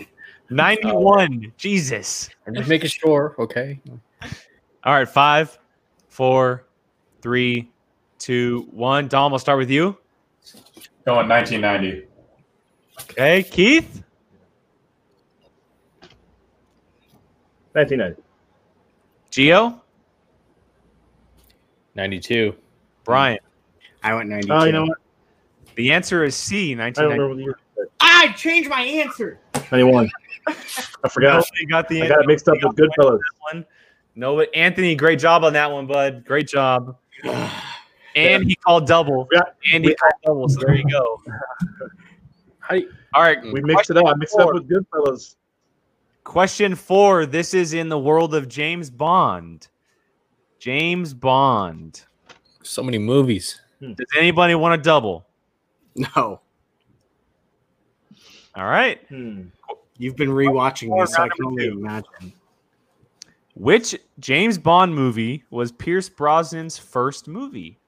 Speaker 1: 91. Jesus.
Speaker 2: I'm just making sure. Okay.
Speaker 1: All right, five, four, three, two, one. Dom, I'll start with you.
Speaker 4: Going 1990.
Speaker 1: Okay, Keith.
Speaker 5: 1990.
Speaker 1: Geo.
Speaker 2: 92.
Speaker 1: Brian.
Speaker 3: I went 92.
Speaker 5: Oh, you know what?
Speaker 1: The answer is C,
Speaker 5: I don't
Speaker 1: 1991.
Speaker 5: remember the year.
Speaker 3: I changed my answer.
Speaker 5: 21. I forgot.
Speaker 1: Oh, Nobody got the
Speaker 5: I got it mixed up with Goodfellas.
Speaker 1: one. No, but Anthony, great job on that one, bud. Great job. And he called double.
Speaker 5: Yeah,
Speaker 1: And he
Speaker 5: we-
Speaker 1: called double. So there you go.
Speaker 2: How do you-
Speaker 1: All right.
Speaker 5: We mixed it up. I mixed it up with Goodfellas.
Speaker 1: Question four. This is in the world of James Bond. James Bond.
Speaker 2: so many movies.
Speaker 1: Does anybody want to double?
Speaker 3: No,
Speaker 1: All right.
Speaker 5: Hmm.
Speaker 3: you've been rewatching
Speaker 1: Or
Speaker 3: this, so I can
Speaker 1: number
Speaker 3: only imagine.
Speaker 1: Which James Bond movie was Pierce Brosnan's first movie?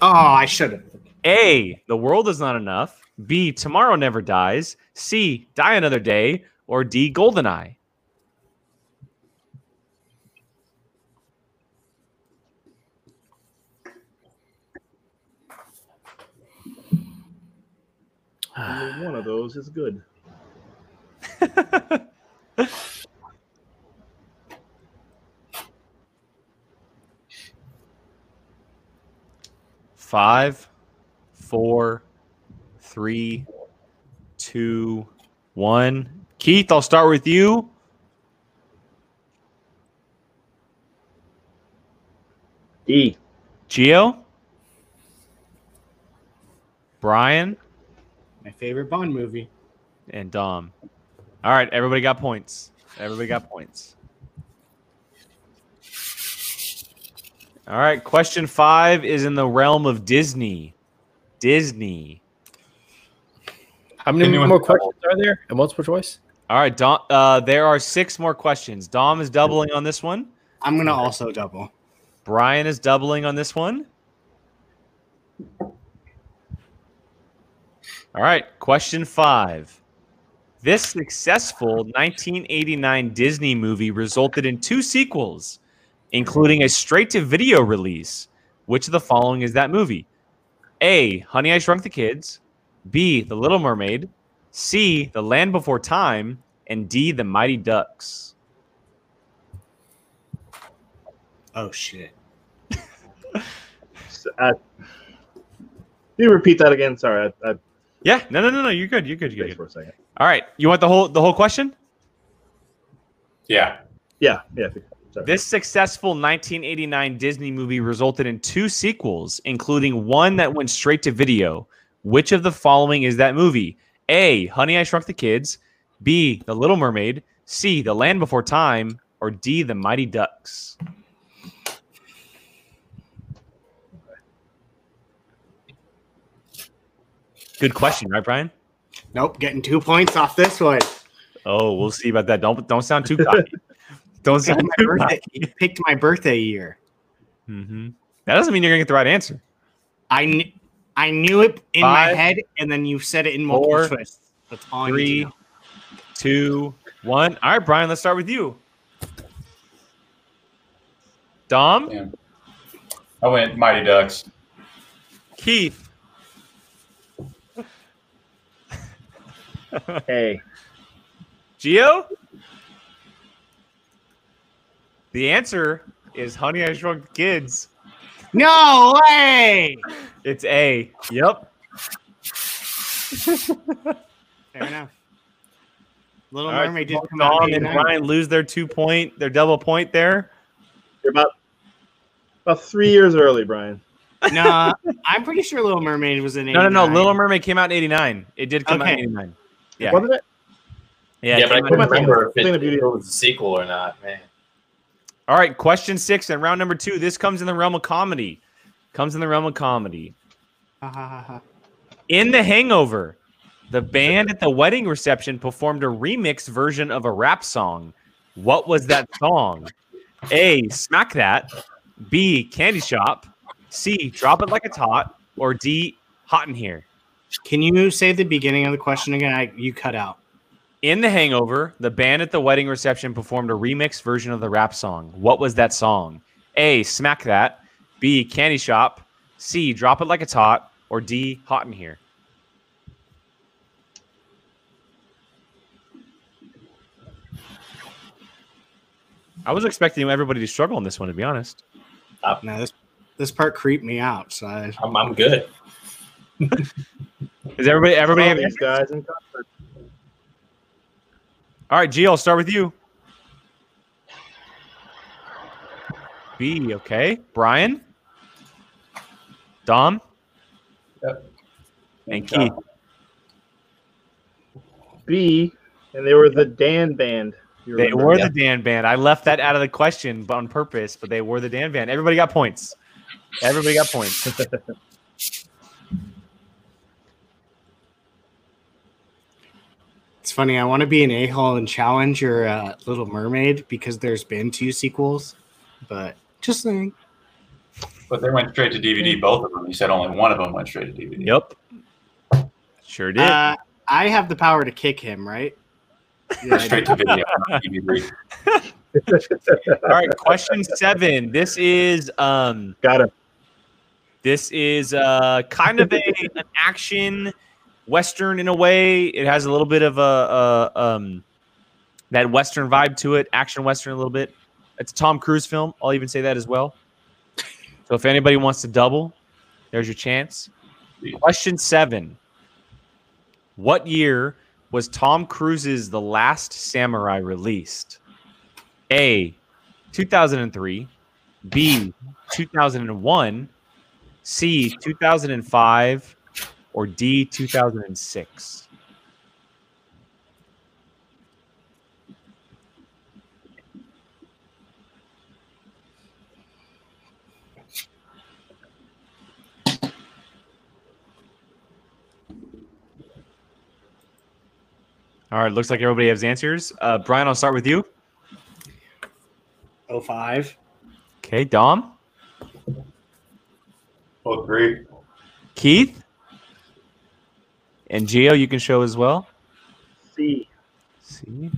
Speaker 3: Oh, I should have.
Speaker 1: A. The world is not enough. B. Tomorrow never dies. C. Die another day. Or D. Goldeneye.
Speaker 5: Only one of those is good.
Speaker 1: Five, four, three, two, one. Keith, I'll start with you.
Speaker 5: E.
Speaker 1: Geo. Brian
Speaker 3: My favorite Bond movie.
Speaker 1: and Dom. All right, everybody got points. Everybody got points. All right, question five is in the realm of Disney. Disney.
Speaker 2: How many
Speaker 4: Anyone-
Speaker 2: more questions are there? A multiple choice?
Speaker 1: All right, Dom. Uh, there are six more questions. Dom is doubling on this one.
Speaker 3: I'm gonna also double.
Speaker 1: Brian is doubling on this one. All right, question five. This successful 1989 Disney movie resulted in two sequels, including a straight to video release. Which of the following is that movie? A. Honey, I Shrunk the Kids. B. The Little Mermaid. C. The Land Before Time. And D. The Mighty Ducks.
Speaker 3: Oh shit.
Speaker 5: S- Uh, can you repeat that again? Sorry, I, I
Speaker 1: Yeah, no, no, no, no. You're good. You're good. You're good.
Speaker 5: for a second.
Speaker 1: All right, you want the whole the whole question?
Speaker 4: Yeah.
Speaker 5: Yeah, yeah. Sorry.
Speaker 1: This successful 1989 Disney movie resulted in two sequels, including one that went straight to video. Which of the following is that movie? A. Honey, I Shrunk the Kids. B. The Little Mermaid. C. The Land Before Time. Or D. The Mighty Ducks. Good question, right, Brian?
Speaker 3: Nope, getting two points off this one.
Speaker 1: Oh, we'll see about that. Don't don't sound too cocky. don't
Speaker 3: Picked my birthday, you picked my birthday year.
Speaker 1: hmm That doesn't mean you're gonna get the right answer.
Speaker 3: I kn- I knew it in
Speaker 1: Five,
Speaker 3: my head, and then you said it in multiple
Speaker 1: four,
Speaker 3: twists. That's all I need to
Speaker 1: Three,
Speaker 3: know.
Speaker 1: two, one. All right, Brian. Let's start with you. Dom,
Speaker 4: Yeah. I went Mighty Ducks.
Speaker 1: Keith,
Speaker 5: Hey,
Speaker 1: Geo. The answer is Honey, I Shrunk the Kids.
Speaker 3: No way.
Speaker 1: It's A. Yep.
Speaker 3: Fair enough. Little
Speaker 1: All right,
Speaker 3: Mermaid did come out.
Speaker 1: And
Speaker 3: 89.
Speaker 1: Brian lose their two point, their double point there.
Speaker 5: you're about about three years early, Brian.
Speaker 3: no, I'm pretty sure Little Mermaid was in.
Speaker 1: No, no, no. Little Mermaid came out in '89. It did come out in '89. Yeah.
Speaker 5: Wasn't it?
Speaker 1: Yeah.
Speaker 2: Yeah,
Speaker 1: it
Speaker 2: but I
Speaker 1: came out
Speaker 2: couldn't remember if
Speaker 5: Thing
Speaker 2: it,
Speaker 5: of beauty.
Speaker 2: if it was a sequel or not, man.
Speaker 1: All right, question six and round number two. This comes in the realm of comedy. Comes in the realm of comedy. In The Hangover, the band at the wedding reception performed a remix version of a rap song. What was that song? A. Smack That. B. Candy Shop. C. Drop It Like a Tot. Or D. Hot in Here.
Speaker 3: Can you say the beginning of the question again? I, you cut out.
Speaker 1: In The Hangover, the band at the wedding reception performed a remixed version of the rap song. What was that song? A. Smack That. B. Candy Shop. C. Drop It Like It's Hot. Or D. Hot in Here. I was expecting everybody to struggle on this one, to be honest.
Speaker 3: No, this this part creeped me out. So I,
Speaker 2: I'm, I'm good.
Speaker 1: Is everybody everybody have
Speaker 5: these guys in concert.
Speaker 1: All right, G, I'll start with you. B, okay. Brian? Dom?
Speaker 4: Yep.
Speaker 1: And Keith.
Speaker 5: B, and they were the Dan band.
Speaker 1: They were
Speaker 5: Yeah.
Speaker 1: the Dan band. I left that out of the question but on purpose, but they were the Dan band. Everybody got points. Everybody got points.
Speaker 3: funny. I want to be an a hole and challenge your uh, Little Mermaid because there's been two sequels, but just saying.
Speaker 4: But they went straight to DVD, both of them. You said only one of them went straight to DVD.
Speaker 1: Yep. Sure did.
Speaker 3: Uh, I have the power to kick him, right? Yeah,
Speaker 4: Straight to video, DVD.
Speaker 1: All right, question seven. This is um
Speaker 5: Got him.
Speaker 1: this is uh kind of a an action western in a way. It has a little bit of a, a um that western vibe to it, action western a little bit. It's a Tom Cruise film. I'll even say that as well. So if anybody wants to double, there's your chance. Question seven. What year was Tom Cruise's The Last Samurai released? A. 2003. B. 2001. C. 2005. Or D. 2006. All right, looks like everybody has answers. Uh, Brian, I'll start with you.
Speaker 3: Oh five.
Speaker 1: Okay, Dom,
Speaker 4: Both agree.
Speaker 1: Keith, and Gio, you can show as well.
Speaker 5: C.
Speaker 1: See,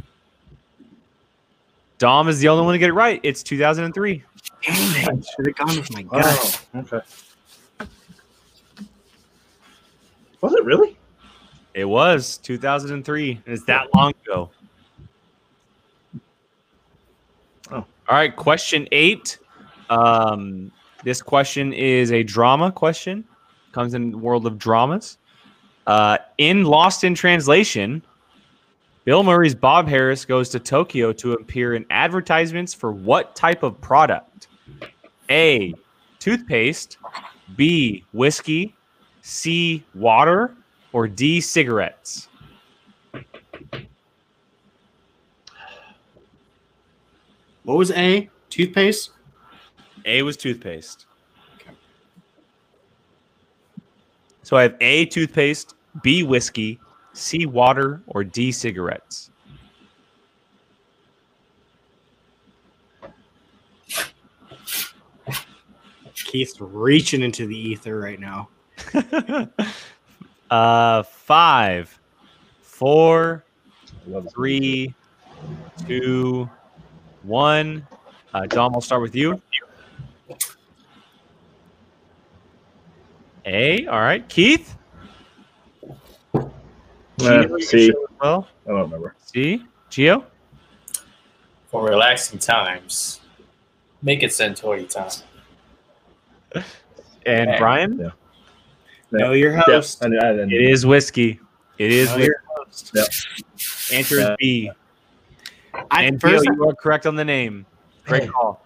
Speaker 1: Dom is the only one to get it right. It's 2003.
Speaker 3: Damn it! Should have gone with my gut.
Speaker 5: Oh, okay. Was it really?
Speaker 1: It was 2003, and it's that long ago.
Speaker 5: Oh.
Speaker 1: All right, question eight. Um, this question is a drama question. Comes in the world of dramas. Uh, in Lost in Translation, Bill Murray's Bob Harris goes to Tokyo to appear in advertisements for what type of product? A. Toothpaste. B. Whiskey. C. Water. Or D. Cigarettes.
Speaker 3: What was A? Toothpaste.
Speaker 1: A was toothpaste. Okay. So I have A toothpaste, B whiskey, C water, or D cigarettes.
Speaker 3: Keith's reaching into the ether right now.
Speaker 1: uh, five, four,
Speaker 5: I love this.
Speaker 1: three, two, one. Uh, Dom, I'll start with you. A. All right, Keith.
Speaker 5: Uh,
Speaker 1: Gio, you can
Speaker 5: C.
Speaker 1: show as Well,
Speaker 5: I don't remember.
Speaker 1: See, Geo.
Speaker 2: For relaxing times, make it Suntory time.
Speaker 1: And
Speaker 2: Yeah.
Speaker 1: Brian.
Speaker 5: Yeah.
Speaker 3: Know your
Speaker 5: Yeah,
Speaker 3: host.
Speaker 5: and, and, and
Speaker 1: It is whiskey. It is
Speaker 3: Know
Speaker 1: whiskey.
Speaker 3: your host.
Speaker 5: Yeah.
Speaker 1: Answer is
Speaker 5: Yeah.
Speaker 1: B.
Speaker 3: I,
Speaker 1: and
Speaker 3: at, first,
Speaker 1: Gio, you are correct on the name. Great call.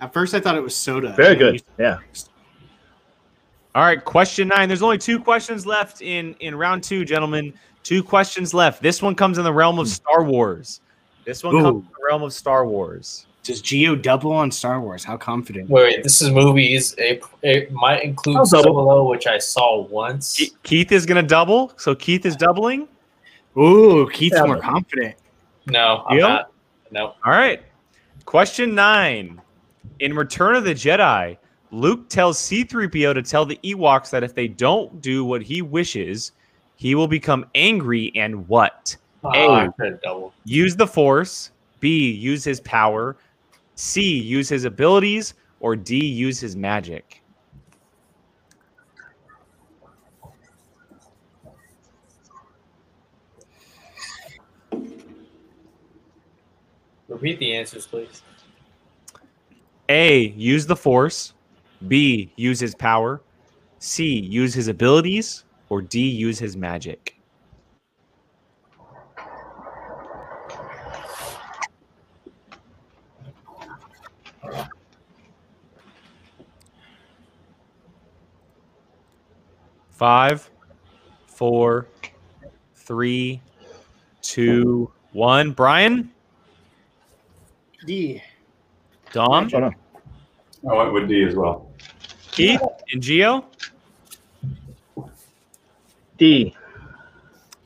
Speaker 3: at first, I thought it was soda.
Speaker 5: very good. Yeah.
Speaker 1: All right, question nine. There's only two questions left in in round two, gentlemen. Two questions left. This one comes in the realm of hmm. Star Wars. This one comes in the realm of Star Wars.
Speaker 3: Does Geo double on Star Wars? How confident?
Speaker 2: Wait, wait, this is movies. It, it might include Solo, which I saw once.
Speaker 1: Keith is going to double. So Keith is doubling.
Speaker 3: Ooh, Keith's
Speaker 5: Yeah,
Speaker 3: more confident.
Speaker 2: No, I'm
Speaker 1: Deal?
Speaker 2: not. No.
Speaker 1: All right. Question nine. In Return of the Jedi, Luke tells C3PO to tell the Ewoks that if they don't do what he wishes, he will become angry and what?
Speaker 2: Ah, oh,
Speaker 1: Hey.
Speaker 2: I could have doubled.
Speaker 1: use the force b use his power c use his abilities or d use his magic
Speaker 2: Repeat the answers, please.
Speaker 1: a use the force b use his power c use his abilities or d use his magic Five, four, three, two, one. Brian,
Speaker 3: D.
Speaker 1: Dom,
Speaker 5: Oh, no.
Speaker 4: I went with D as well.
Speaker 1: Keith, and Geo.
Speaker 5: D.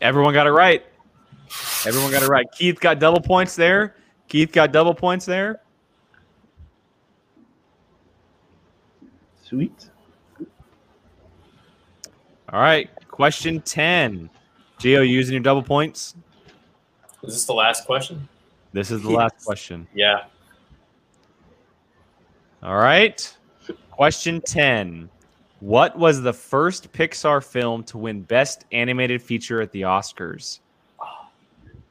Speaker 1: Everyone got it right. Everyone got it right. Keith got double points there. Keith got double points there.
Speaker 5: Sweet.
Speaker 1: All right. Question 10. Geo, you using your double points?
Speaker 2: Is this the last question?
Speaker 1: This is the
Speaker 3: Yes.
Speaker 1: last question.
Speaker 2: Yeah.
Speaker 1: All right. Question 10. What was the first Pixar film to win Best Animated Feature at the Oscars?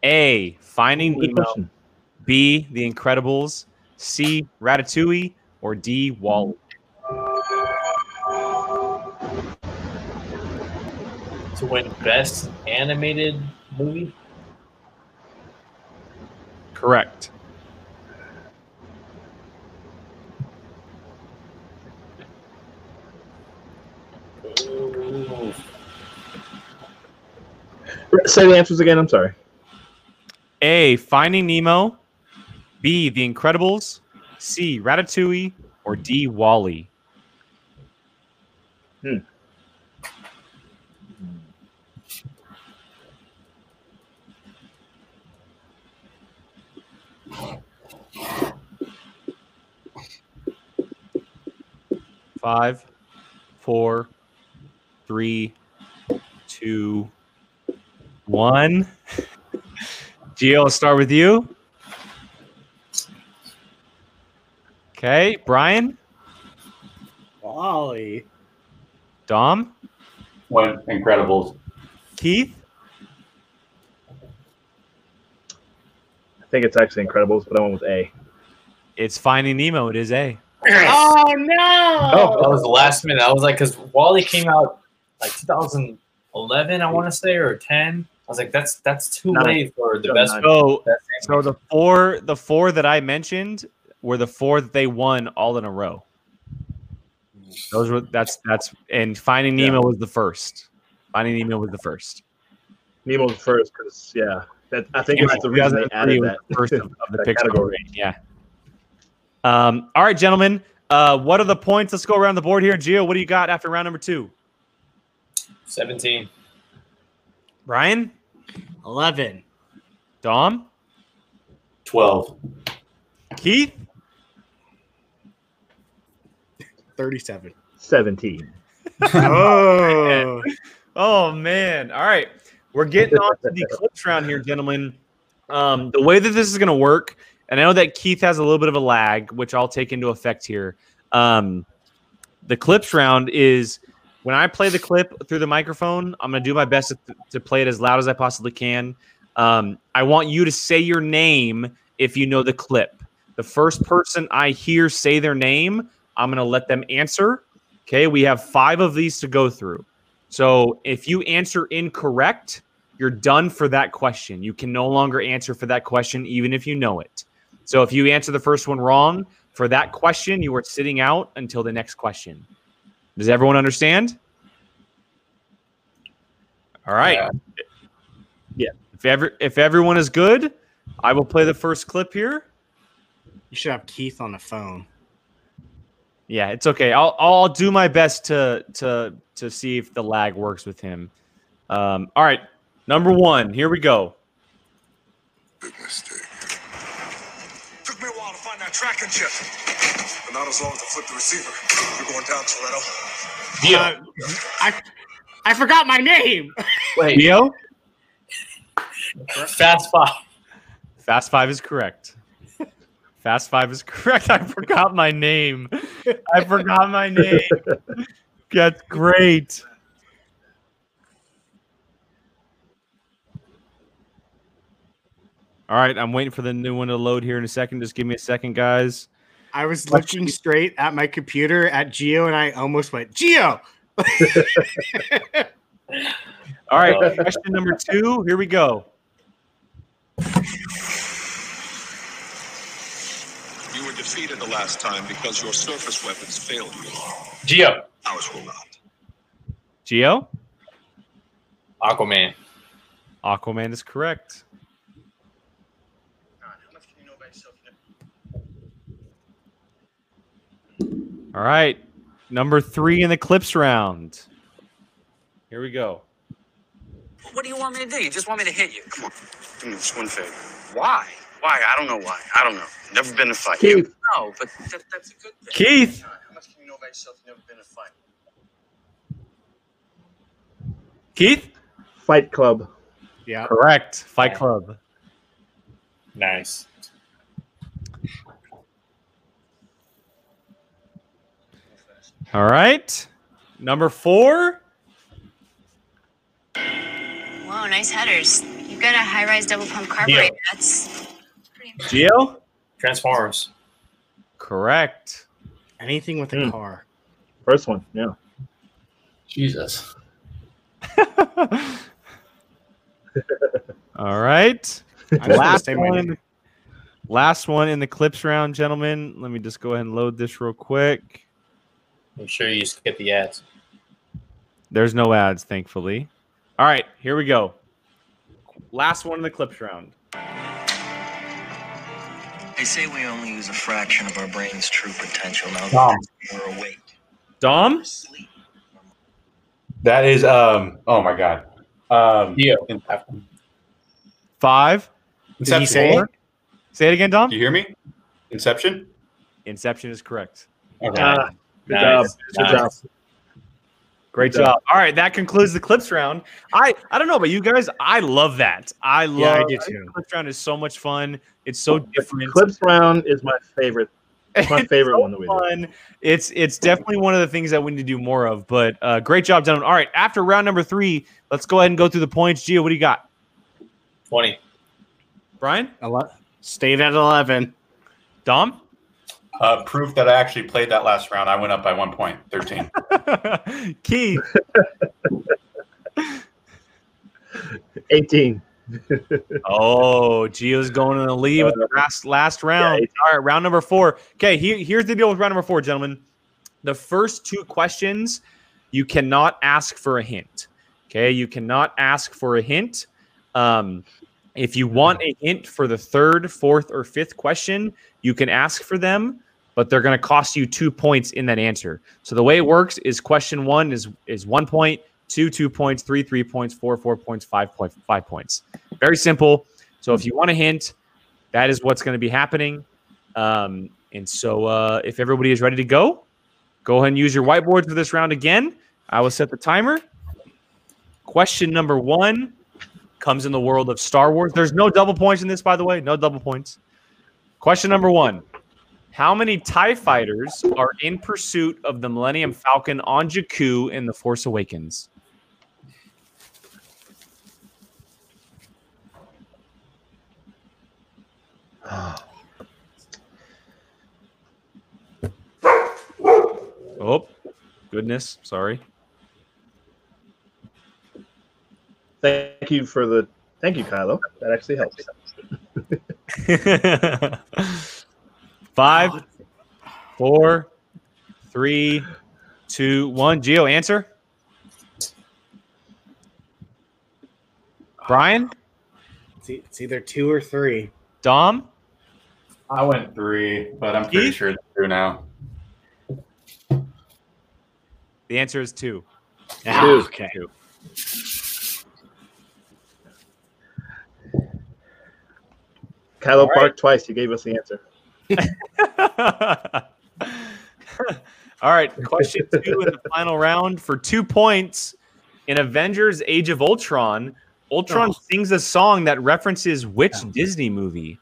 Speaker 1: A. Finding Nemo. B. The Incredibles. C. Ratatouille. Or D. Wall.
Speaker 2: To win best animated movie?
Speaker 1: Correct.
Speaker 5: Say the answers again. I'm sorry.
Speaker 1: A. Finding Nemo. B. The Incredibles. C. Ratatouille. Or D. WALL-E. Hmm. Five, four, three, two, one. Gio, I'll start with you. Okay, Brian,
Speaker 3: WALL-E.
Speaker 1: Dom,
Speaker 4: Went Incredibles.
Speaker 1: Keith,
Speaker 5: I think it's actually Incredibles, but I went with A.
Speaker 1: it's Finding Nemo. It is A.
Speaker 3: Oh no!
Speaker 2: Oh, that was the last minute. I was like, because WALL-E came out like 2011, I want to say, or 10. I was like, that's that's too
Speaker 5: Nine.
Speaker 2: late for the best.
Speaker 1: So,
Speaker 2: best
Speaker 1: so the four, the four that I mentioned were the four that they won all in a row. Those were that's that's and Finding
Speaker 5: Yeah.
Speaker 1: Nemo was the first. Finding Nemo was the first.
Speaker 5: Nemo was first because yeah, that, I think it's the reason they
Speaker 1: 2003
Speaker 5: added that.
Speaker 1: first of, of the
Speaker 5: that
Speaker 1: Pixar
Speaker 5: category.
Speaker 1: rating, Yeah. Um, all right, gentlemen. Uh, what are the points? Let's go around the board here. Geo, what do you got after round number two?
Speaker 2: 17.
Speaker 1: Brian,
Speaker 3: Eleven.
Speaker 1: Dom,
Speaker 4: 12.
Speaker 1: Keith,
Speaker 3: Thirty-seven.
Speaker 5: Seventeen.
Speaker 3: oh.
Speaker 1: Oh man! All right, we're getting on to the clips round here, gentlemen. Um, the way that this is going to work, and I know that Keith has a little bit of a lag, which I'll take into effect here. Um, the clips round is when I play the clip through the microphone. I'm going to do my best to, to play it as loud as I possibly can. Um, I want you to say your name if you know the clip. The first person I hear say their name, I'm going to let them answer. Okay, we have five of these to go through. So if you answer incorrect, you're done for that question. You can no longer answer for that question, even if you know it. So if you answer the first one wrong for that question, you are sitting out until the next question. Does everyone understand? All right.
Speaker 2: Yeah.
Speaker 5: Yeah.
Speaker 1: If ever if everyone is good, I will play the first clip here.
Speaker 3: You should have Keith on the phone.
Speaker 1: Yeah, it's okay. I'll I'll do my best to to to see if the lag works with him. Um, all right, number one. Here we go.
Speaker 6: Big mistake. Took me a while to find that tracking chip. But not as long as I flip the receiver. You're going down, Toretto.
Speaker 3: Uh, I I forgot my name.
Speaker 2: Wait,
Speaker 1: Leo,
Speaker 2: Fast Five.
Speaker 1: Fast Five is correct. Fast Five is correct. I forgot my name. I forgot my name. That's great. All right, I'm waiting for the new one to load here in a second. Just give me a second, guys.
Speaker 3: I was looking straight at my computer at Geo, and I almost went Geo.
Speaker 1: All right, question number two. Here we go.
Speaker 6: You were defeated the last time because your surface weapons failed you.
Speaker 2: Geo.
Speaker 6: Ours will not.
Speaker 1: Geo,
Speaker 2: Aquaman.
Speaker 1: Aquaman is correct. All right, number three in the clips round. Here we go.
Speaker 7: What do you want me to do? You just want me to hit you? Come on, do me this one favor. Why? Why? I don't know why. I don't know. Never been in a fight.
Speaker 5: Keith.
Speaker 7: No, but that, that's a good thing.
Speaker 1: Keith,
Speaker 6: much can you know about yourself? You've never been in a fight.
Speaker 1: Keith?
Speaker 5: Fight Club.
Speaker 3: Yeah.
Speaker 1: Correct. Fight Club.
Speaker 2: Nice.
Speaker 1: All right. Number four.
Speaker 8: Whoa, nice headers. You've got a high rise double pump carburetor. That's pretty
Speaker 1: Geo?
Speaker 2: Transformers.
Speaker 1: Correct.
Speaker 3: Anything with a
Speaker 5: Hmm.
Speaker 3: car.
Speaker 5: First one. Yeah.
Speaker 4: Jesus.
Speaker 1: All right. Last one. Last one in the clips round, gentlemen. Let me just go ahead and load this real quick.
Speaker 2: Make sure you skip the ads.
Speaker 1: There's no ads, thankfully. All right, here we go. Last one in the clips round.
Speaker 9: They say we only use a fraction of our brain's true potential now
Speaker 4: Tom.
Speaker 9: that we're awake.
Speaker 1: Dom?
Speaker 4: That is um. Oh my god. Um.
Speaker 2: Yeah.
Speaker 4: In-
Speaker 1: Five.
Speaker 3: Did he
Speaker 4: Inception.
Speaker 3: say it?
Speaker 1: Say it again, Dom.
Speaker 4: Do you hear me? Inception.
Speaker 1: Inception is correct.
Speaker 4: Okay.
Speaker 5: Ah, good
Speaker 2: Nice.
Speaker 5: job. Good
Speaker 2: Nice.
Speaker 5: job.
Speaker 1: Great
Speaker 5: job.
Speaker 1: job. All right, that concludes the clips round. I I don't know about you guys. I love that. I love.
Speaker 3: Yeah, I do too.
Speaker 1: clips round is so much fun. It's so different.
Speaker 5: Clips round is my favorite. It's my
Speaker 1: It's
Speaker 5: favorite
Speaker 1: so
Speaker 5: one that we do.
Speaker 1: fun. It's it's definitely one of the things that we need to do more of. But uh, great job, gentlemen. All right, after round number three, let's go ahead and go through the points. Gio, what do you got?
Speaker 2: 20.
Speaker 1: Brian,
Speaker 3: Ele- Stayed at 11.
Speaker 1: Dom,
Speaker 4: Uh, proof that I actually played that last round. I went up by one point, thirteen.
Speaker 1: Keith,
Speaker 5: 18.
Speaker 1: Oh, Gio's going in the lead with the last last round. All right, round number four. Okay, here, here's the deal with round number four, gentlemen. The first two questions, you cannot ask for a hint. Okay, you cannot ask for a hint. Um, if you want a hint for the third, fourth, or fifth question, you can ask for them, but they're going to cost you two points in that answer. So the way it works is question one is is one point, two two points, three three points, four four points, five point five points. Very simple. So if you want a hint, that is what's going to be happening. Um, and so uh, if everybody is ready to go, go ahead and use your whiteboard for this round again. I will set the timer. Question number one comes in the world of Star Wars. There's no double points in this, by the way. No double points. Question number one How many TIE fighters are in pursuit of the Millennium Falcon on Jakku in The Force Awakens? Oh, goodness. Sorry.
Speaker 5: Thank you for the. Thank you, Kylo. That actually helps.
Speaker 1: Five, four, three, two, one. Geo, answer. Brian,
Speaker 3: It's, either two or three.
Speaker 1: Dom,
Speaker 4: I went three, but I'm pretty
Speaker 1: Keith?
Speaker 4: sure it's two now.
Speaker 1: the answer is two.
Speaker 3: Ah,
Speaker 5: Two.
Speaker 3: okay.
Speaker 1: Two.
Speaker 5: Kylo
Speaker 1: right.
Speaker 5: parked twice. You gave us the answer.
Speaker 1: All right, question two in the final round for two points. In Avengers: Age of Ultron, Ultron
Speaker 3: Oh.
Speaker 1: sings a song that references which Disney movie?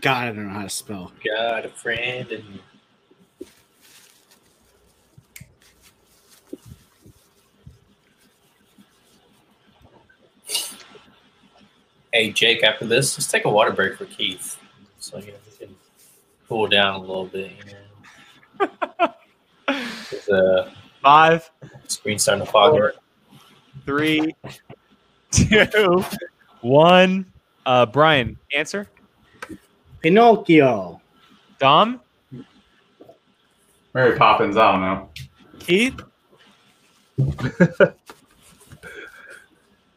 Speaker 3: God, I don't know how to spell.
Speaker 2: Got a friend and Hey Jake, after this, let's take a water break for Keith. So you know we can cool down a little bit, you know. The
Speaker 1: Five,
Speaker 2: Screen starting to fog out.
Speaker 1: three, two, one. Uh, Brian, answer.
Speaker 3: Pinocchio.
Speaker 1: Dom,
Speaker 4: Mary Poppins. I don't know.
Speaker 1: Keith,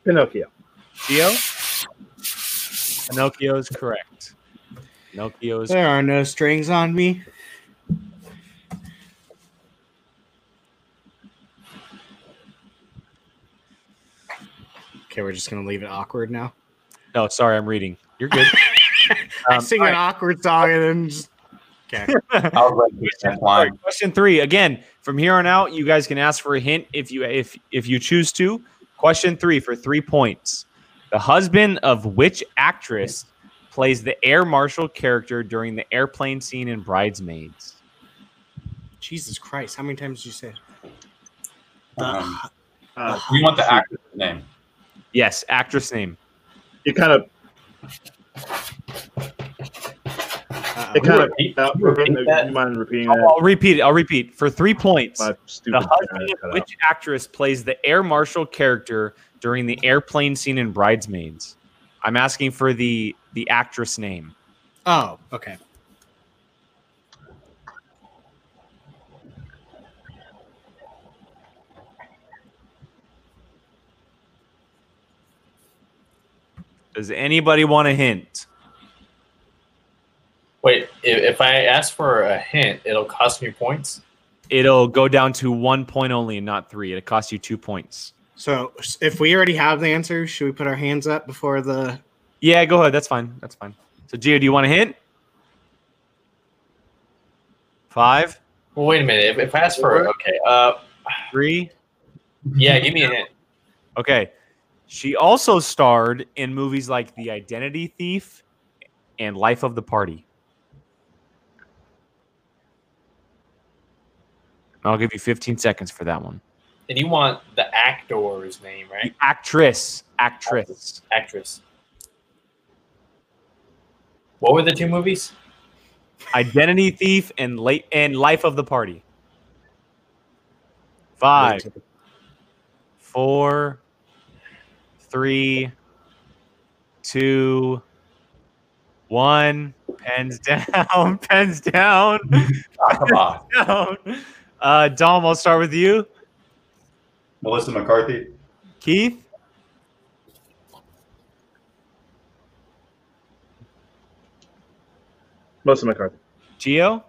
Speaker 5: Pinocchio.
Speaker 1: Gio. Pinocchio is correct. Pinocchio is
Speaker 3: There are no strings on me. Okay, we're just gonna leave it awkward now.
Speaker 1: no. Sorry, I'm reading. You're good.
Speaker 3: I
Speaker 1: Um,
Speaker 3: sing an
Speaker 1: right.
Speaker 3: awkward song and then just okay.
Speaker 4: I was ready for that line.
Speaker 1: Question three. Again, from here on out, you guys can ask for a hint if you if if you choose to. Question three for three points. The husband of which actress plays the air marshal character during the airplane scene in Bridesmaids?
Speaker 3: Jesus Christ, how many times did you say?
Speaker 4: Um,
Speaker 5: Uh,
Speaker 4: you want the actor's name?
Speaker 1: Yes, actress name.
Speaker 5: it kind of
Speaker 3: Uh,
Speaker 5: it kind of
Speaker 2: repeat-
Speaker 5: uh,
Speaker 2: repeat
Speaker 5: do
Speaker 2: that?
Speaker 5: you mind repeating
Speaker 1: I'll,
Speaker 5: that?
Speaker 1: I'll repeat it. I'll repeat for three points. The husband of which actress plays the air marshal character during the airplane scene in Bridesmaids? I'm asking for the the actress name.
Speaker 3: oh, okay.
Speaker 1: Does anybody want a hint?
Speaker 2: Wait, if, if I ask for a hint, it'll cost me points.
Speaker 1: It'll go down to one point only and not three. It costs you two points.
Speaker 3: So if we already have the answer, should we put our hands up before the
Speaker 1: Yeah, go ahead. That's fine. That's fine. So, Gio, do you want a hint? Five,
Speaker 2: Well, wait a minute. If, if I ask for okay, uh,
Speaker 1: three.
Speaker 2: yeah, give me a hint.
Speaker 1: Okay. She also starred in movies like The Identity Thief and Life of the Party. I'll give you 15 seconds for that one.
Speaker 2: And you want the actor's name, right?
Speaker 1: The actress, actress.
Speaker 2: Actress. What were the two movies?
Speaker 1: Identity Thief and late and Life of the Party. Five, four, three, two, one. Pens down. Pens down.
Speaker 4: Ah, come on.
Speaker 1: down. Uh, Dom, I'll start with you.
Speaker 4: Melissa McCarthy.
Speaker 1: Keith.
Speaker 5: Melissa McCarthy.
Speaker 1: Gio.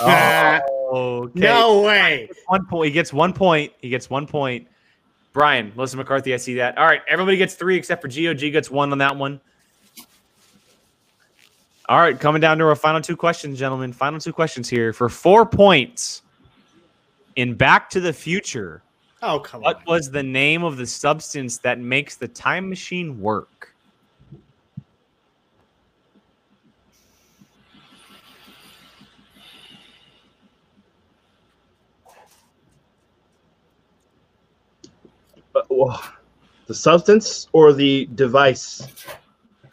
Speaker 3: Ah,
Speaker 1: Oh, okay.
Speaker 3: No way.
Speaker 1: One point. He gets one point. He gets one point. Brian, Melissa McCarthy, I see that. All right, everybody gets three except for Gio. G gets one on that one. All right, coming down to our final two questions, gentlemen. Final two questions here for four points. In Back to the Future,
Speaker 3: Oh come
Speaker 1: what
Speaker 3: on.
Speaker 1: was the name of the substance that makes the time machine work?
Speaker 5: Uh, well, the substance or the device?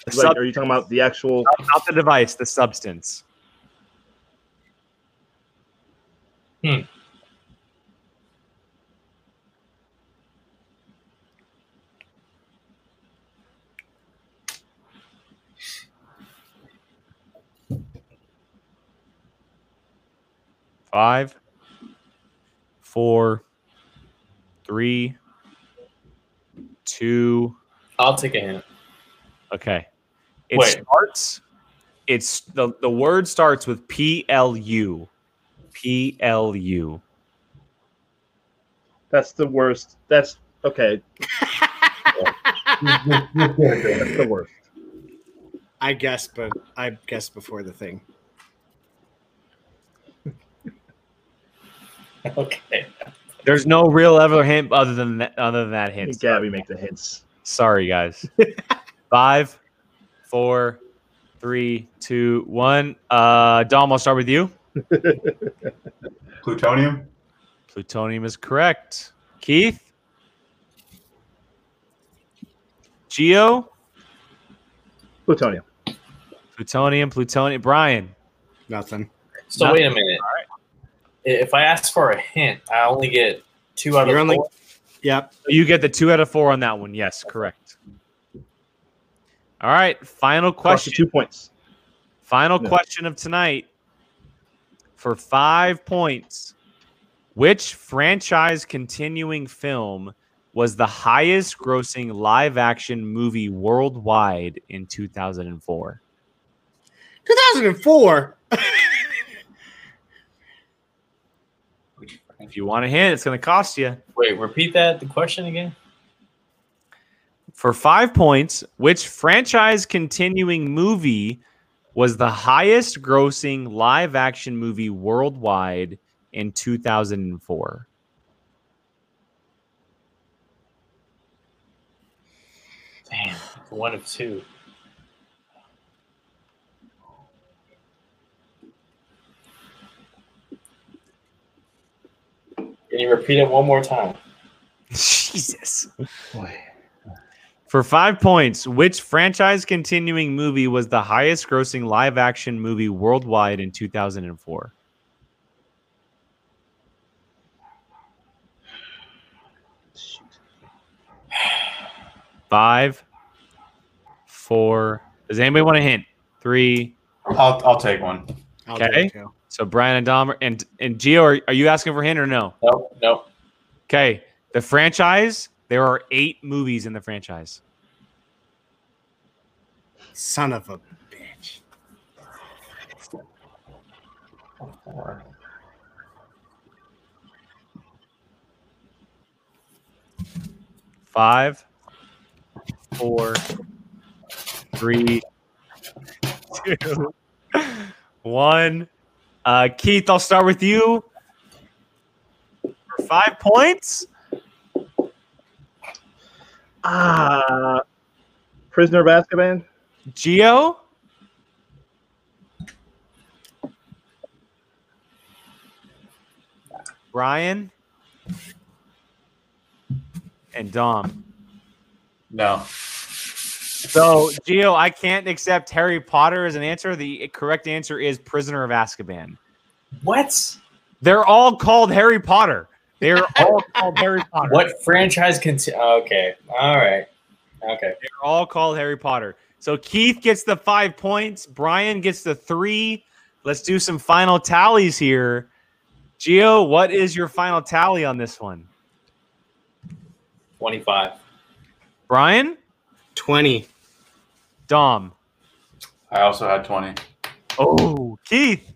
Speaker 1: The
Speaker 5: Like,
Speaker 1: sub-
Speaker 5: are you talking about the actual?
Speaker 1: not the device, the substance. Hmm. Five, four, three, two.
Speaker 2: I'll take a hint.
Speaker 1: Okay. It
Speaker 2: Wait.
Speaker 1: starts. It's the the word starts with P L U. P L U.
Speaker 5: That's the worst. That's okay. That's the worst.
Speaker 3: I guessed, but I guessed before the thing.
Speaker 2: Okay.
Speaker 1: There's no real other hint other than that, other than that hint.
Speaker 5: Gabby make the hints.
Speaker 1: Sorry, guys. Five, four, three, two, one. Uh, Dom, I'll start with you.
Speaker 4: Plutonium.
Speaker 1: Plutonium is correct. Keith, Geo,
Speaker 5: Plutonium.
Speaker 1: plutonium, plutonium. Brian,
Speaker 3: Nothing.
Speaker 2: So
Speaker 1: Not-
Speaker 2: wait a minute. If I ask for a hint, I only get two out
Speaker 3: You're
Speaker 2: of
Speaker 3: only-
Speaker 2: four.
Speaker 3: Yep.
Speaker 1: you get the two out of four on that one. Yes, correct. All right, final question.
Speaker 5: two points.
Speaker 1: Final
Speaker 5: Yeah.
Speaker 1: question of tonight for five points. Which franchise continuing film was the highest grossing live action movie worldwide in 2004?
Speaker 3: 2004.
Speaker 1: If you want a hint, it's going to cost you.
Speaker 2: Wait, repeat that the question again.
Speaker 1: For five points, which franchise continuing movie was the highest grossing live action movie worldwide in 2004?
Speaker 2: Damn, one of two. Can you repeat it one more time?
Speaker 1: Jesus. For five points, which franchise continuing movie was the highest grossing live action movie worldwide in 2004? Five, four. Does anybody want a hint? Three.
Speaker 4: I'll I'll take one.
Speaker 1: Okay. So Brian and Dom and and Gio, are, are you asking for a hint or no?
Speaker 2: Nope, nope.
Speaker 1: Okay. The franchise. There are eight movies in the franchise.
Speaker 3: Son of a bitch.
Speaker 1: Five, four, three, two, one. Uh, Keith, I'll start with you. For five points.
Speaker 5: Ah, Prisoner of Azkaban.
Speaker 1: Geo. Brian. And Dom.
Speaker 4: No.
Speaker 1: So, Geo, I can't accept Harry Potter as an answer. The correct answer is Prisoner of Azkaban.
Speaker 2: What?
Speaker 1: They're all called Harry Potter. They're all called Harry Potter.
Speaker 2: What franchise can? Oh, okay, all right, okay.
Speaker 1: They're all called Harry Potter. So Keith gets the five points. Brian gets the three. Let's do some final tallies here. Geo, what is your final tally on this one?
Speaker 2: Twenty-five.
Speaker 1: Brian,
Speaker 3: 20.
Speaker 1: Dom.
Speaker 4: I also had twenty.
Speaker 1: Oh, Keith.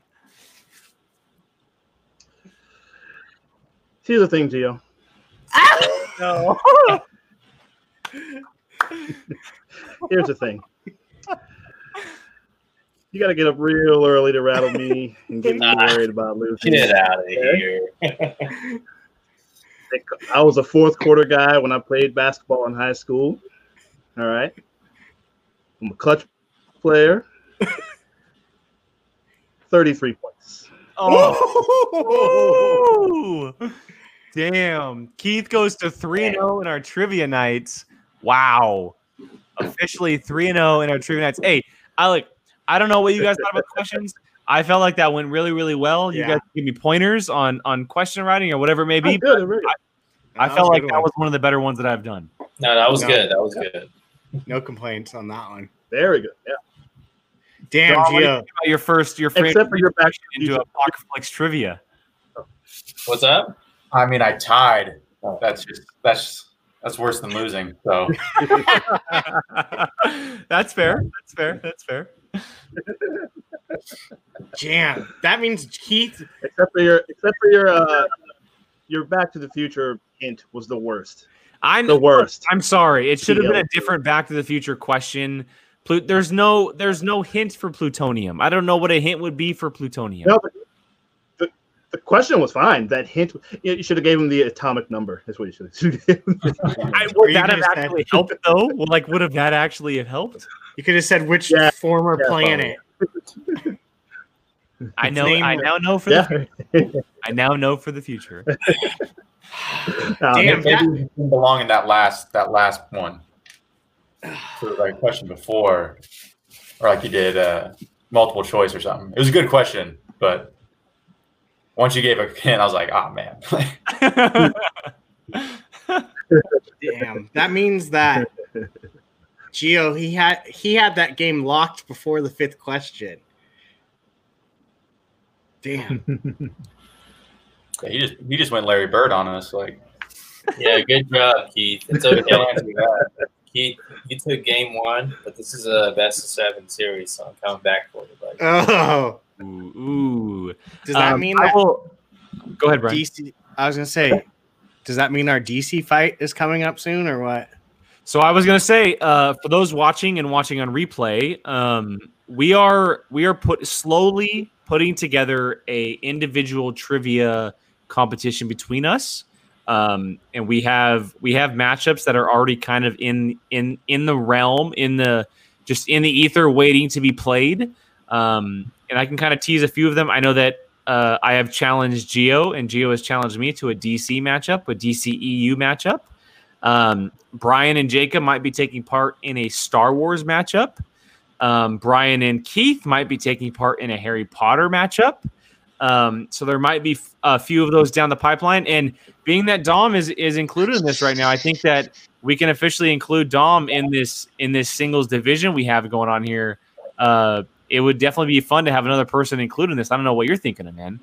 Speaker 5: Here's the thing, Gio.
Speaker 1: No.
Speaker 5: Here's the thing. You got to get up real early to rattle me and get me worried about losing.
Speaker 2: Get out of
Speaker 5: Okay.
Speaker 2: here.
Speaker 5: I was a fourth quarter guy when I played basketball in high school. All right. I'm a clutch player. 33 points.
Speaker 1: Oh. Damn. Keith goes to 3 and 0 in our trivia nights. Wow. Officially 3 and 0 in our trivia nights. Hey, I like I don't know what you guys thought about the questions. I felt like that went really, really well. You
Speaker 3: Yeah.
Speaker 1: guys give me pointers on on question writing or whatever it may be.
Speaker 5: Good, very good.
Speaker 1: I
Speaker 3: That
Speaker 1: felt like
Speaker 3: good
Speaker 1: that
Speaker 3: one.
Speaker 1: was one of the better ones that I've done.
Speaker 2: no, that was
Speaker 3: No.
Speaker 2: good. That was good.
Speaker 3: No complaints on that one.
Speaker 5: Very good. Yeah.
Speaker 3: Damn,
Speaker 1: Dom, what you about your first your
Speaker 5: Except for your back
Speaker 1: into a Pocketflix trivia.
Speaker 2: What's up?
Speaker 4: I mean, I tied. That's just that's that's worse than losing. So
Speaker 1: That's fair. That's fair. That's fair.
Speaker 3: Jam. That means Keith.
Speaker 5: except for your except for your uh your Back to the Future hint was the worst.
Speaker 1: I'm
Speaker 5: The worst.
Speaker 1: I'm sorry. It should have been a different Back to the Future question. Plu- there's no there's no hint for plutonium. I don't know what a hint would be for plutonium.
Speaker 5: No, the, the question was fine. That hint you, you should have gave him the atomic number. That's what you should have given.
Speaker 1: I, would that have
Speaker 3: could've said-
Speaker 1: actually helped though? Well, like, would have that actually have helped?
Speaker 3: You could have said which
Speaker 5: Yeah,
Speaker 3: former
Speaker 5: yeah,
Speaker 3: planet.
Speaker 1: I know.
Speaker 3: name
Speaker 1: I now know for
Speaker 5: yeah.
Speaker 1: the. I now know for the future.
Speaker 5: Um,
Speaker 3: Damn.
Speaker 4: maybe it didn't belong in that last that last one. So like question before, or like you did uh, multiple choice or something. It was a good question, but once you gave a hint, I was like, oh man.
Speaker 3: Damn. That means that Geo he had he had that game locked before the fifth question. Damn.
Speaker 4: he just he just went Larry Bird on us. Like
Speaker 2: Yeah, good job, Keith. It's okay. That. Keith, you took game one, but this is a best of seven series, so I'm coming back for you, buddy.
Speaker 3: Oh.
Speaker 1: ooh, ooh.
Speaker 3: Does that
Speaker 1: Um,
Speaker 3: mean
Speaker 1: I
Speaker 3: that
Speaker 1: will- Go ahead, Brian.
Speaker 3: DC I was gonna say, does that mean our DC fight is coming up soon or what?
Speaker 1: So I was gonna say, uh, for those watching and watching on replay, um, we are we are put slowly putting together a individual trivia competition between us, um, and we have we have matchups that are already kind of in in in the realm in the just in the ether, waiting to be played. Um, and I can kind of tease a few of them. I know that uh, I have challenged Geo, and Geo has challenged me to a DC matchup, a DC EU matchup. Um, Brian and Jacob might be taking part in a Star Wars matchup. Um, Brian and Keith might be taking part in a Harry Potter matchup. Um, so there might be f- a few of those down the pipeline. And being that Dom is is included in this right now, I think that we can officially include Dom in this in this singles division we have going on here. Uh, it would definitely be fun to have another person included in this. I don't know what you're thinking of, man.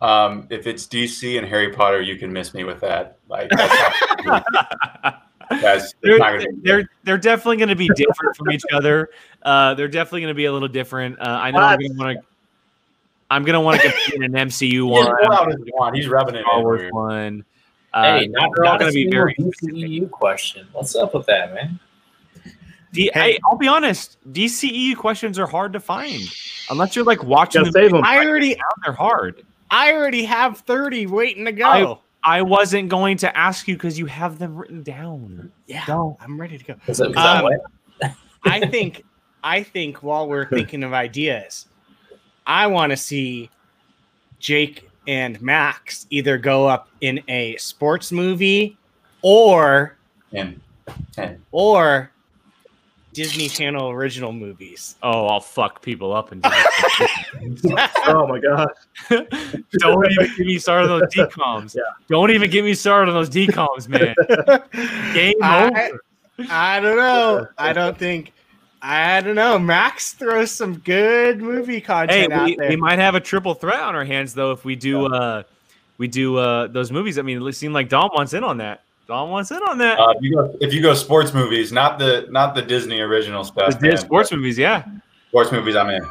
Speaker 4: Um, if it's DC and Harry Potter, you can miss me with that. Like, that's,
Speaker 1: they're, they're, they're definitely going to be different from each other. Uh, they're definitely going to be a little different. Uh, I know I'm going to want to. I'm going to want to compete in an MCU
Speaker 4: one. He's rubbing it
Speaker 1: Star Wars one.
Speaker 2: Uh, hey, not, not going to be very DCEU question. What's up with that, man?
Speaker 1: D- hey. I, will be honest. DCEU questions are hard to find unless you're like watching.
Speaker 3: them. Save them. I already.
Speaker 1: They're hard.
Speaker 3: I already have 30 waiting to go.
Speaker 1: I, I wasn't going to ask you because you have them written down.
Speaker 3: Yeah, go. I'm ready to go.
Speaker 2: Is that, is that
Speaker 3: um, I think I think while we're thinking of ideas, I want to see Jake and Max either go up in a sports movie or
Speaker 4: and, and.
Speaker 3: or Disney Channel original movies.
Speaker 1: Oh, I'll fuck people up and.
Speaker 5: oh my god!
Speaker 1: Don't even get me started on those DComs. Yeah. Don't even get me started on those DComs, man. Game
Speaker 3: I, over. I don't know. I don't think. I don't know. Max throws some good movie content
Speaker 1: hey, we,
Speaker 3: out there.
Speaker 1: We might have a triple threat on our hands though if we do. uh we do uh those movies. I mean, it seemed like Dom wants in on that. Dom wants in on that.
Speaker 4: Uh, if, you go, if, you go, sports movies, not the not the Disney original stuff.
Speaker 1: The sports movies, yeah.
Speaker 4: Sports movies, I'm in.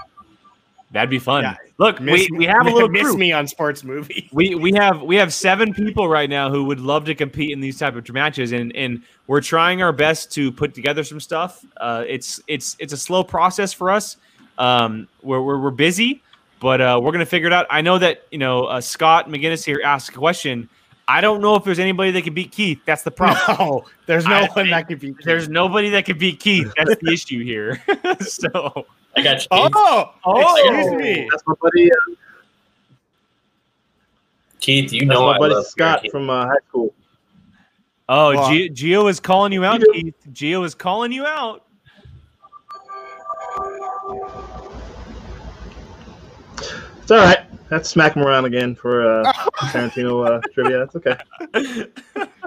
Speaker 1: That'd be fun. Yeah. Look, miss, we, we have a little
Speaker 3: miss
Speaker 1: crew.
Speaker 3: me on sports movie.
Speaker 1: We we have we have seven people right now who would love to compete in these type of matches, and and we're trying our best to put together some stuff. Uh, it's it's it's a slow process for us. Um, we're we're, we're busy, but uh, we're gonna figure it out. I know that you know uh, Scott McGinnis here asked a question I don't know if there's anybody that can beat Keith. That's the problem.
Speaker 3: No, there's no I, one that can beat. Keith.
Speaker 1: There's nobody that can beat Keith. That's the issue here. so
Speaker 2: I got you.
Speaker 3: Oh, oh, excuse me.
Speaker 5: That's my buddy. Uh,
Speaker 2: Keith, you know
Speaker 5: my buddy Scott from uh, high school.
Speaker 1: Oh, well, Gio, Gio is calling you out, Keith. Gio is calling you out.
Speaker 5: It's all right. That's smack him around again for uh, Tarantino uh, trivia. That's okay.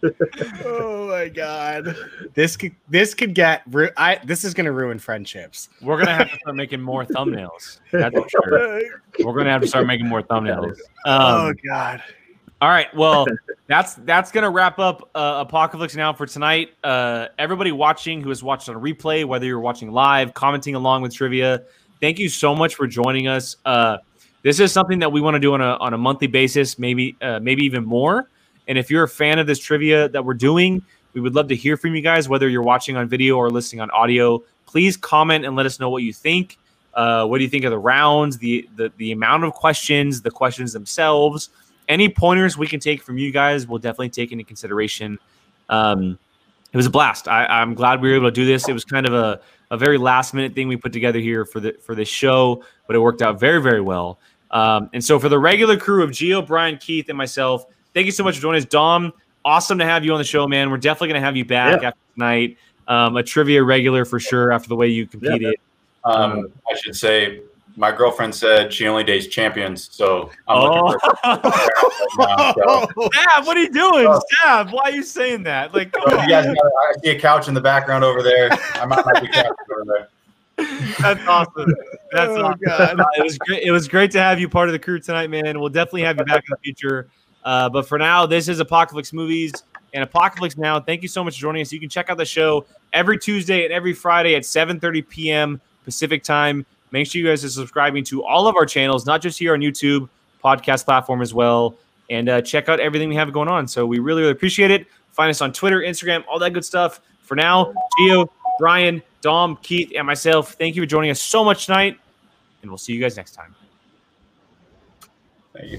Speaker 3: oh my god, this could this could get ru- I this is gonna ruin friendships.
Speaker 1: We're gonna have to start making more thumbnails. That's for sure. We're gonna have to start making more thumbnails. Um,
Speaker 3: oh god.
Speaker 1: All right, well, that's that's gonna wrap up uh, Apocalypse now for tonight. Uh, everybody watching who has watched on replay, whether you're watching live, commenting along with trivia, thank you so much for joining us. Uh, this is something that we want to do on a on a monthly basis, maybe uh, maybe even more. And if you're a fan of this trivia that we're doing, we would love to hear from you guys, whether you're watching on video or listening on audio. Please comment and let us know what you think. Uh, what do you think of the rounds, the, the the amount of questions, the questions themselves? Any pointers we can take from you guys, we'll definitely take into consideration. Um, it was a blast. I, am glad we were able to do this. It was kind of a, a very last minute thing we put together here for the for this show, but it worked out very very well. Um, and so for the regular crew of Geo, Brian, Keith, and myself, thank you so much for joining us. Dom, awesome to have you on the show, man. We're definitely going to have you back yeah. after tonight. Um, a trivia regular for sure after the way you competed.
Speaker 4: Yeah, um, I should say my girlfriend said she only dates champions, so I'm oh. looking for.
Speaker 1: now, so. Stab, what are you doing, oh. Stab? Why are you saying that? Like,
Speaker 4: you guys, I see a couch in the background over there. I might, might be couch over there.
Speaker 1: That's awesome. That's oh, awesome. God. it was great. It was great to have you part of the crew tonight, man. We'll definitely have you back in the future. Uh, but for now, this is Apocalypse Movies and Apocalypse Now. Thank you so much for joining us. You can check out the show every Tuesday and every Friday at 7:30 p.m. Pacific time. Make sure you guys are subscribing to all of our channels, not just here on YouTube, podcast platform as well, and uh, check out everything we have going on. So we really, really appreciate it. Find us on Twitter, Instagram, all that good stuff. For now, Gio, Brian, Dom, Keith, and myself, thank you for joining us so much tonight, and we'll see you guys next time.
Speaker 4: Thank you.